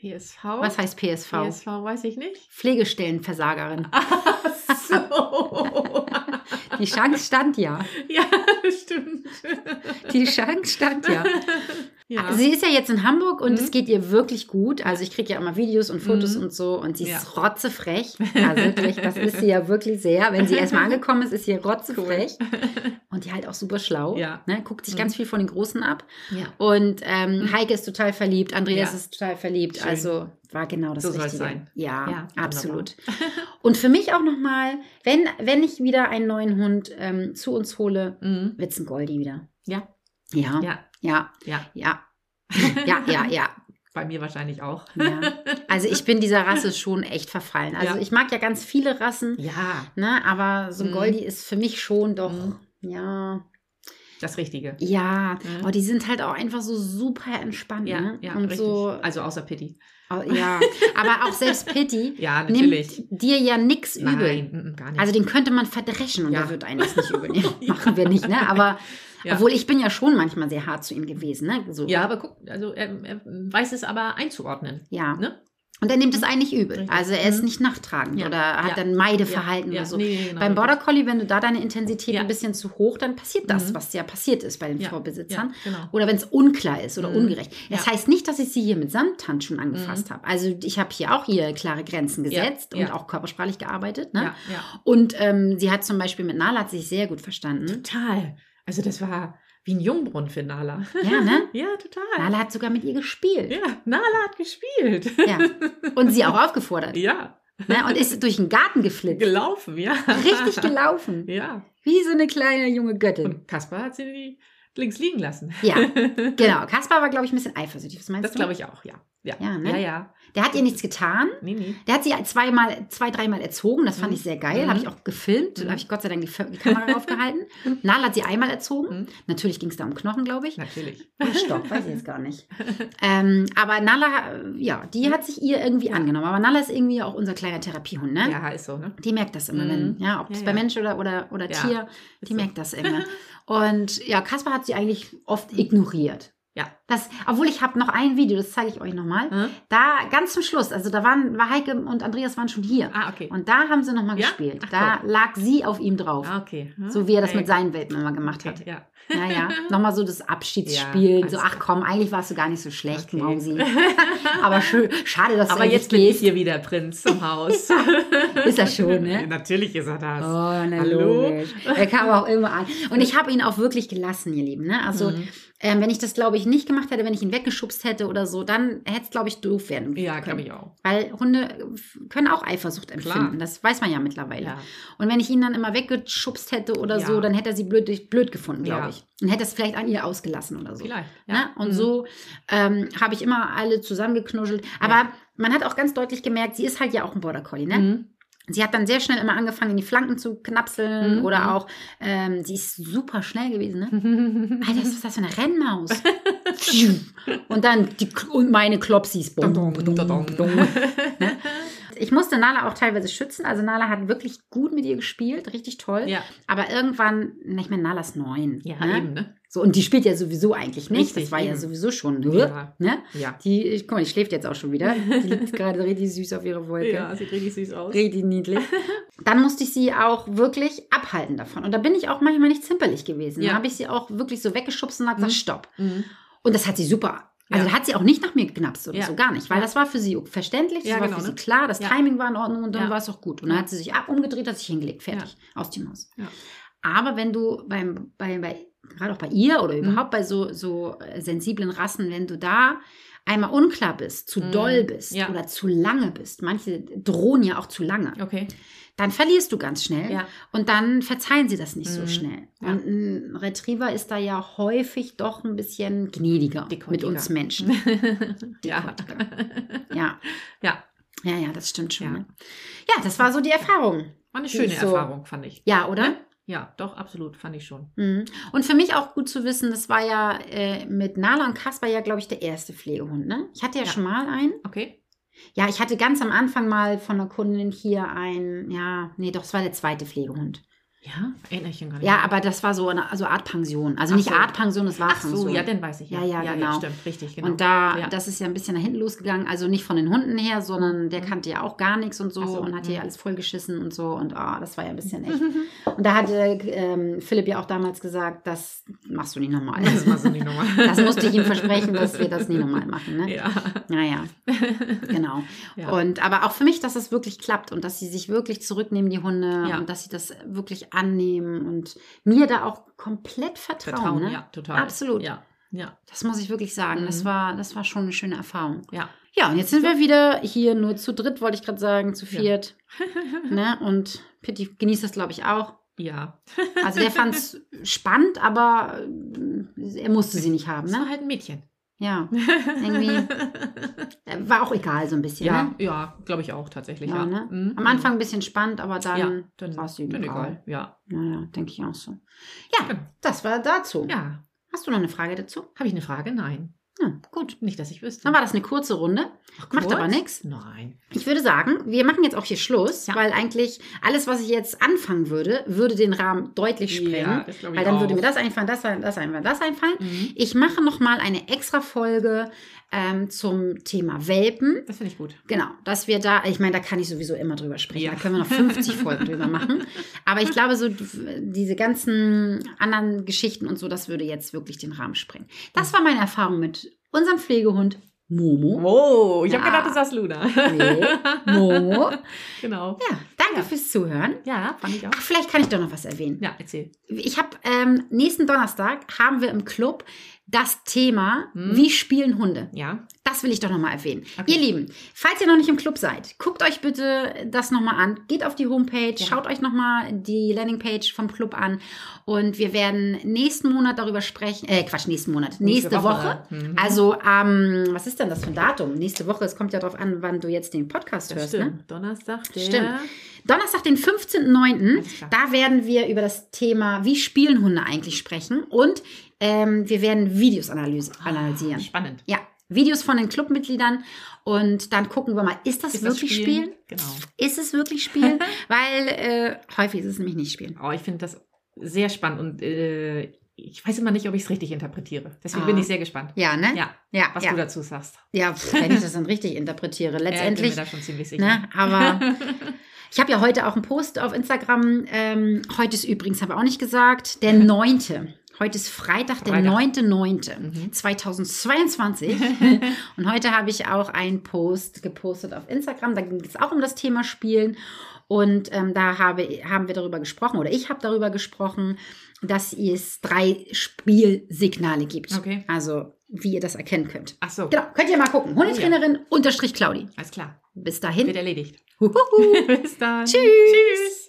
S2: PSV?
S1: Was heißt PSV?
S2: PSV weiß ich nicht.
S1: Pflegestellenversagerin.
S2: Ach so.
S1: Die Chance stand ja.
S2: ja, das stimmt.
S1: Die Chance stand ja.
S2: Ja.
S1: Sie ist ja jetzt in Hamburg und
S2: Mhm.
S1: es geht ihr wirklich gut. Also ich kriege ja immer Videos und Fotos
S2: Mhm.
S1: und so und sie ist
S2: Ja.
S1: rotzefrech. Ja, wirklich, das ist sie ja wirklich sehr. Wenn sie erstmal angekommen ist, ist sie rotzefrech. Und die halt auch super schlau.
S2: Ja.
S1: Ne? Guckt sich
S2: Mhm.
S1: ganz viel von den Großen ab.
S2: ja.
S1: Und ähm, Heike ist total verliebt, Andreas ist total verliebt.
S2: Schön.
S1: Also war genau das
S2: So
S1: Richtige.
S2: sein.
S1: Ja,
S2: Ja,
S1: absolut. Und für mich auch nochmal, wenn, wenn ich wieder einen neuen Hund ähm, zu uns hole,
S2: Mhm.
S1: wird's ein Goldie wieder.
S2: Ja.
S1: Ja,
S2: Ja.
S1: Ja,
S2: Ja.
S1: ja. Ja, ja, ja.
S2: Bei mir wahrscheinlich auch.
S1: Ja. Also ich bin dieser Rasse schon echt verfallen. Also
S2: Ja.
S1: ich mag ja ganz viele Rassen,
S2: Ja,
S1: ne, aber so ein
S2: Mhm.
S1: Goldie ist für mich schon doch,
S2: Mhm.
S1: ja,
S2: das Richtige.
S1: ja,
S2: Mhm.
S1: aber die sind halt auch einfach so super entspannt,
S2: Ja,
S1: ne?
S2: ja,
S1: Und
S2: richtig.
S1: so,
S2: Also außer Pitti.
S1: oh, ja, aber auch selbst Pitti
S2: Ja, natürlich.
S1: nimmt dir ja nichts übel.
S2: Nein, mm, mm, gar nicht.
S1: Also den könnte man verdreschen und
S2: Ja.
S1: der wird einen das nicht übel nehmen. Machen wir nicht, ne? Aber
S2: Ja.
S1: obwohl ich bin ja schon manchmal sehr hart zu ihm gewesen, ne? So.
S2: ja, aber guck, also er, er weiß es aber einzuordnen.
S1: Ja.
S2: Ne?
S1: Und er nimmt es eigentlich übel. Also er ist
S2: Mhm.
S1: nicht nachtragend
S2: Ja.
S1: oder hat
S2: Ja.
S1: dann Meideverhalten
S2: ja,
S1: oder so.
S2: Nee, genau,
S1: Beim. Border Collie, wenn du da deine Intensität ein bisschen zu hoch, dann passiert das,
S2: Mhm.
S1: was ja passiert ist bei den. Vorbesitzern.
S2: Genau.
S1: Oder wenn es unklar ist oder
S2: Mhm.
S1: ungerecht. Das heißt nicht, dass ich sie hier mit Samthandschuhen angefasst habe. Also ich habe hier auch hier klare Grenzen gesetzt und auch körpersprachlich gearbeitet. Ne? Und ähm, sie hat zum Beispiel mit Nala hat sich sehr gut verstanden.
S2: Total. Also das war wie ein Jungbrunnen für Nala.
S1: Ja, ne?
S2: Ja, total.
S1: Nala hat sogar mit ihr gespielt.
S2: Ja, Nala hat gespielt.
S1: Ja. Und sie auch aufgefordert.
S2: Ja,
S1: Ne? Und ist durch den Garten geflitzt.
S2: gelaufen, ja.
S1: Richtig gelaufen.
S2: Ja.
S1: Wie so eine kleine junge Göttin.
S2: Und Kaspar hat sie links liegen lassen.
S1: Ja, genau. Kaspar war, glaube ich, ein bisschen eifersüchtig. Was meinst
S2: Das
S1: du?
S2: glaube ich auch, ja. Ja,
S1: Ja, ne?
S2: ja. ja.
S1: Der hat ihr nichts getan.
S2: Nee, nee.
S1: Der hat sie zweimal, zwei, dreimal erzogen. Das fand
S2: Mhm.
S1: ich sehr geil.
S2: Mhm.
S1: Habe ich auch gefilmt. Da
S2: Mhm.
S1: habe ich Gott sei Dank die, die Kamera draufgehalten. Nala hat sie einmal erzogen.
S2: Mhm.
S1: Natürlich ging es da um Knochen, glaube ich.
S2: Natürlich.
S1: Stock, weiß ich jetzt gar nicht. Ähm, aber Nala, äh, ja, die hat sich ihr irgendwie angenommen. Aber Nala ist irgendwie auch unser kleiner Therapiehund, ne?
S2: Ja, ist so, ne?
S1: Die merkt das immer,
S2: Mhm.
S1: wenn, ja, ob es
S2: Ja,
S1: bei. Mensch oder, oder, oder Tier,
S2: ist
S1: die
S2: so.
S1: merkt das immer. Und ja, Kaspar hat sie eigentlich oft ignoriert.
S2: Ja.
S1: Das, obwohl ich habe noch ein Video, das zeige ich euch nochmal.
S2: Hm?
S1: Da ganz zum Schluss, also da waren, war Heike und Andreas waren schon hier.
S2: Ah, okay.
S1: Und da haben sie nochmal
S2: Ja?
S1: gespielt.
S2: Ach,
S1: da lag sie auf ihm drauf.
S2: ah, okay. Hm?
S1: So wie er das
S2: Ja,
S1: mit seinen Welpen immer gemacht
S2: okay,
S1: hat.
S2: Ja.
S1: Naja, nochmal so das Abschiedsspiel.
S2: Ja,
S1: so, ach komm, eigentlich warst du gar nicht so schlecht,
S2: Okay.
S1: Mausi. Aber schön, schade, dass
S2: Aber
S1: du
S2: jetzt
S1: jetzt
S2: bin ich
S1: gehst.
S2: hier wieder Prinz im Haus.
S1: Ist er schon, ne?
S2: Natürlich ist er das.
S1: Oh, na
S2: Hallo?
S1: logisch. Er kam auch immer an. Und ich habe ihn auch wirklich gelassen, ihr Lieben. Ne? Also,
S2: Mhm.
S1: Ähm, wenn ich das, glaube ich, nicht gemacht hätte, wenn ich ihn weggeschubst hätte oder so, dann hätte es, glaube ich, doof werden
S2: Ja, glaube ich auch.
S1: Weil Hunde können auch Eifersucht empfinden.
S2: Klar.
S1: Das weiß man ja mittlerweile.
S2: Ja.
S1: Und wenn ich ihn dann immer weggeschubst hätte oder
S2: Ja.
S1: so, dann hätte er sie blöd, blöd gefunden, glaube
S2: Ja.
S1: ich. Und hätte es vielleicht an ihr ausgelassen oder so.
S2: Vielleicht.
S1: Ne? Und
S2: Mhm.
S1: so ähm, habe ich immer alle zusammengeknuschelt. Aber
S2: Ja.
S1: man hat auch ganz deutlich gemerkt, sie ist halt ja auch ein Border Collie. Ne?
S2: Mhm.
S1: Sie hat dann sehr schnell immer angefangen, in die Flanken zu knapseln
S2: Mhm.
S1: oder auch, ähm, sie ist super schnell gewesen, ne? Alter, was ist das für eine Rennmaus? und dann die, und meine Klopsis. Ne? Ich musste Nala auch teilweise schützen. Also Nala hat wirklich gut mit ihr gespielt, richtig toll.
S2: Ja,
S1: Aber irgendwann, ich meine, Nala ist neun.
S2: ja
S1: ne?
S2: eben, ne?
S1: So, und die spielt ja sowieso eigentlich nicht.
S2: Richtig,
S1: das war ja
S2: eben.
S1: sowieso schon.
S2: Ja.
S1: Ne?
S2: Ja.
S1: Die, ich, guck mal, die schläft jetzt auch schon wieder. Die liegt gerade richtig süß auf ihrer Wolke.
S2: Ja, sieht richtig süß aus.
S1: Richtig niedlich. Dann musste ich sie auch wirklich abhalten davon. Und da bin ich auch manchmal nicht zimperlich gewesen.
S2: Ja.
S1: Da habe ich sie auch wirklich so weggeschubst und habe gesagt,
S2: Mhm.
S1: stopp.
S2: Mhm.
S1: Und das hat sie super. Also
S2: Ja.
S1: da hat sie auch nicht nach mir geknapst oder
S2: Ja.
S1: so, gar nicht. Weil
S2: Ja.
S1: das war für sie verständlich, das
S2: Ja,
S1: war
S2: genau,
S1: für sie
S2: ne?
S1: klar, das
S2: Ja.
S1: Timing war in Ordnung und dann
S2: Ja.
S1: war es auch gut. Und dann
S2: Ja.
S1: hat sie sich ab umgedreht, hat sich hingelegt, fertig, aus die Maus.
S2: Ja.
S1: Aber wenn du beim, bei, bei, gerade auch bei ihr oder
S2: Mhm.
S1: überhaupt bei so, so äh, sensiblen Rassen, wenn du da einmal unklar bist, zu
S2: Mhm.
S1: doll bist
S2: Ja.
S1: oder zu lange bist, manche drohen ja auch zu lange,
S2: Okay.
S1: dann verlierst du ganz schnell
S2: Ja.
S1: und dann verzeihen sie das nicht so
S2: Mhm.
S1: schnell.
S2: Ja.
S1: Und ein Retriever ist da ja häufig doch ein bisschen gnädiger mit uns Menschen.
S2: ja.
S1: Ja,
S2: Ja,
S1: ja, ja, das stimmt schon.
S2: Ja.
S1: Ne? Ja, das war so die Erfahrung.
S2: war eine schöne
S1: so-
S2: Erfahrung, fand ich.
S1: Ja, oder?
S2: Ja, doch, absolut, fand ich schon.
S1: Mhm. Und für mich auch gut zu wissen, das war ja äh, mit Nala und Kasper ja, glaube ich, der erste Pflegehund. Ne? Ich hatte ja,
S2: Ja.
S1: schon mal einen.
S2: Okay.
S1: Ja, ich hatte ganz am Anfang mal von einer Kundin hier ein, ja, nee, doch, es war der zweite Pflegehund.
S2: Ja, erinnere ich ihn gar nicht.
S1: Ja, aber das war so eine also Art Pension. Also nicht
S2: Ach so.
S1: Art Pension, es war
S2: Ach so,
S1: Pension.
S2: ja, den weiß ich.
S1: Ja, ja, genau.
S2: stimmt, richtig, genau.
S1: Und da,
S2: ja.
S1: das ist ja ein bisschen nach hinten losgegangen. Also nicht von den Hunden her, sondern der kannte ja auch gar nichts und so,
S2: so,
S1: und hat hier
S2: mhm.
S1: alles vollgeschissen und so. Und ah, das war ja ein bisschen echt. und da hatte ähm, Philipp ja auch damals gesagt, das machst du nicht nochmal.
S2: das machst du nicht nochmal.
S1: Das musste ich ihm versprechen, dass wir das nie nochmal machen. Ne?
S2: Ja.
S1: Naja, genau.
S2: Ja.
S1: Und aber auch für mich, dass es wirklich klappt und dass sie sich wirklich zurücknehmen, die Hunde,
S2: Ja.
S1: und dass sie das wirklich annehmen und mir da auch komplett vertrauen.
S2: Vertrauen,
S1: ne?
S2: ja, total.
S1: Absolut.
S2: Ja, ja,
S1: Das muss ich wirklich sagen. Das
S2: Mhm.
S1: war, das war schon eine schöne Erfahrung.
S2: ja.
S1: Ja, und jetzt sind wir wieder hier nur zu dritt, wollte ich gerade sagen, zu
S2: Ja.
S1: viert. ne? Und Pitti genießt das, glaube ich, auch.
S2: Ja.
S1: Also der fand es spannend, aber äh, er musste sie nicht haben.
S2: Das
S1: Ne?
S2: war halt ein Mädchen.
S1: Ja, irgendwie äh, war auch egal so ein bisschen.
S2: Ja,
S1: Ne?
S2: ja, glaube ich auch tatsächlich.
S1: Ja,
S2: Ja,
S1: ne?
S2: Mhm.
S1: Am Anfang ein bisschen spannend, aber dann,
S2: ja, dann
S1: war es egal.
S2: egal. Ja.
S1: Naja, denke ich auch so. Ja, das war dazu.
S2: Ja.
S1: Hast du noch eine Frage dazu?
S2: Habe ich eine Frage? Nein.
S1: Ja, gut.
S2: Nicht, dass ich wüsste.
S1: Dann war das eine kurze Runde.
S2: Ach,
S1: macht
S2: kurz?
S1: aber nix.
S2: Nein.
S1: Ich würde sagen, wir machen jetzt auch hier Schluss,
S2: Ja.
S1: weil eigentlich alles, was ich jetzt anfangen würde, würde den Rahmen deutlich sprengen.
S2: das glaube ich
S1: weil dann
S2: auch.
S1: würde mir das einfallen, das, ein- das einfallen, das einfallen.
S2: Mhm.
S1: Ich mache noch mal eine extra Folge ähm, zum Thema Welpen.
S2: Das finde ich gut.
S1: Genau, dass wir da, ich meine, da kann ich sowieso immer drüber sprechen.
S2: Ja.
S1: Da können wir noch 50 Folgen drüber machen. Aber ich glaube, so diese ganzen anderen Geschichten und so, das würde jetzt wirklich den Rahmen sprengen. Das war meine Erfahrung mit unserem Pflegehund Momo.
S2: Oh, ich habe
S1: Ja.
S2: gedacht, du sagst Luna.
S1: Nee, Momo.
S2: genau.
S1: Ja, danke fürs Zuhören.
S2: Ja, fand ich auch.
S1: Ach, vielleicht kann ich doch noch was erwähnen.
S2: Ja, erzähl.
S1: Ich habe ähm, nächsten Donnerstag haben wir im Club das Thema,
S2: Hm.
S1: wie spielen Hunde.
S2: Ja.
S1: Das will ich doch nochmal erwähnen.
S2: Okay.
S1: Ihr Lieben, falls ihr noch nicht im Club seid, guckt euch bitte das nochmal an. Geht auf die Homepage,
S2: Ja.
S1: schaut euch nochmal die Landingpage vom Club an. Und wir werden nächsten Monat darüber sprechen. Äh, Quatsch, nächsten Monat. Nächste,
S2: Nächste
S1: Woche.
S2: Woche. Mhm.
S1: Also, ähm, was ist denn das für ein Datum? Nächste Woche, es kommt ja darauf an, wann du jetzt den Podcast
S2: Das
S1: hörst. Ne?
S2: stimmt. Donnerstag, der.
S1: Stimmt. Donnerstag, den 15.09.
S2: Alles klar.
S1: Da werden wir über das Thema, wie spielen Hunde eigentlich sprechen. Und ähm, wir werden Videos analyse, analysieren.
S2: Spannend.
S1: Ja, Videos von den Clubmitgliedern. Und dann gucken wir mal, ist das
S2: Ist das
S1: wirklich Spielen?
S2: Genau.
S1: Ist es wirklich Spielen? Weil äh, häufig ist es nämlich nicht Spielen.
S2: Oh, ich finde das sehr spannend und äh, ich weiß immer nicht, ob ich es richtig interpretiere. Deswegen
S1: Ah.
S2: bin ich sehr gespannt.
S1: Ja, ne?
S2: Ja,
S1: ja,
S2: was
S1: ja.
S2: du dazu sagst.
S1: ja wenn ich das dann richtig interpretiere.
S2: Ja, ich bin
S1: Letztendlich,
S2: mir da schon ziemlich sicher.
S1: ne? Aber ich habe ja heute auch einen Post auf Instagram. Ähm, heute ist übrigens, habe ich auch nicht gesagt, der 9. Heute ist Freitag, der
S2: Freitag.
S1: 9.9.
S2: Mhm.
S1: 2022. Und heute habe ich auch einen Post gepostet auf Instagram. Da ging es auch um das Thema Spielen. Und ähm, da habe, haben wir darüber gesprochen, oder ich habe darüber gesprochen, dass es drei Spielsignale gibt.
S2: Okay.
S1: Also, wie ihr das erkennen könnt.
S2: Ach so,
S1: Genau, könnt ihr mal gucken. Hundetrainerin unterstrich Claudi.
S2: alles klar.
S1: Bis dahin.
S2: Wird erledigt. Bis dann.
S1: Tschüss.
S2: Tschüss.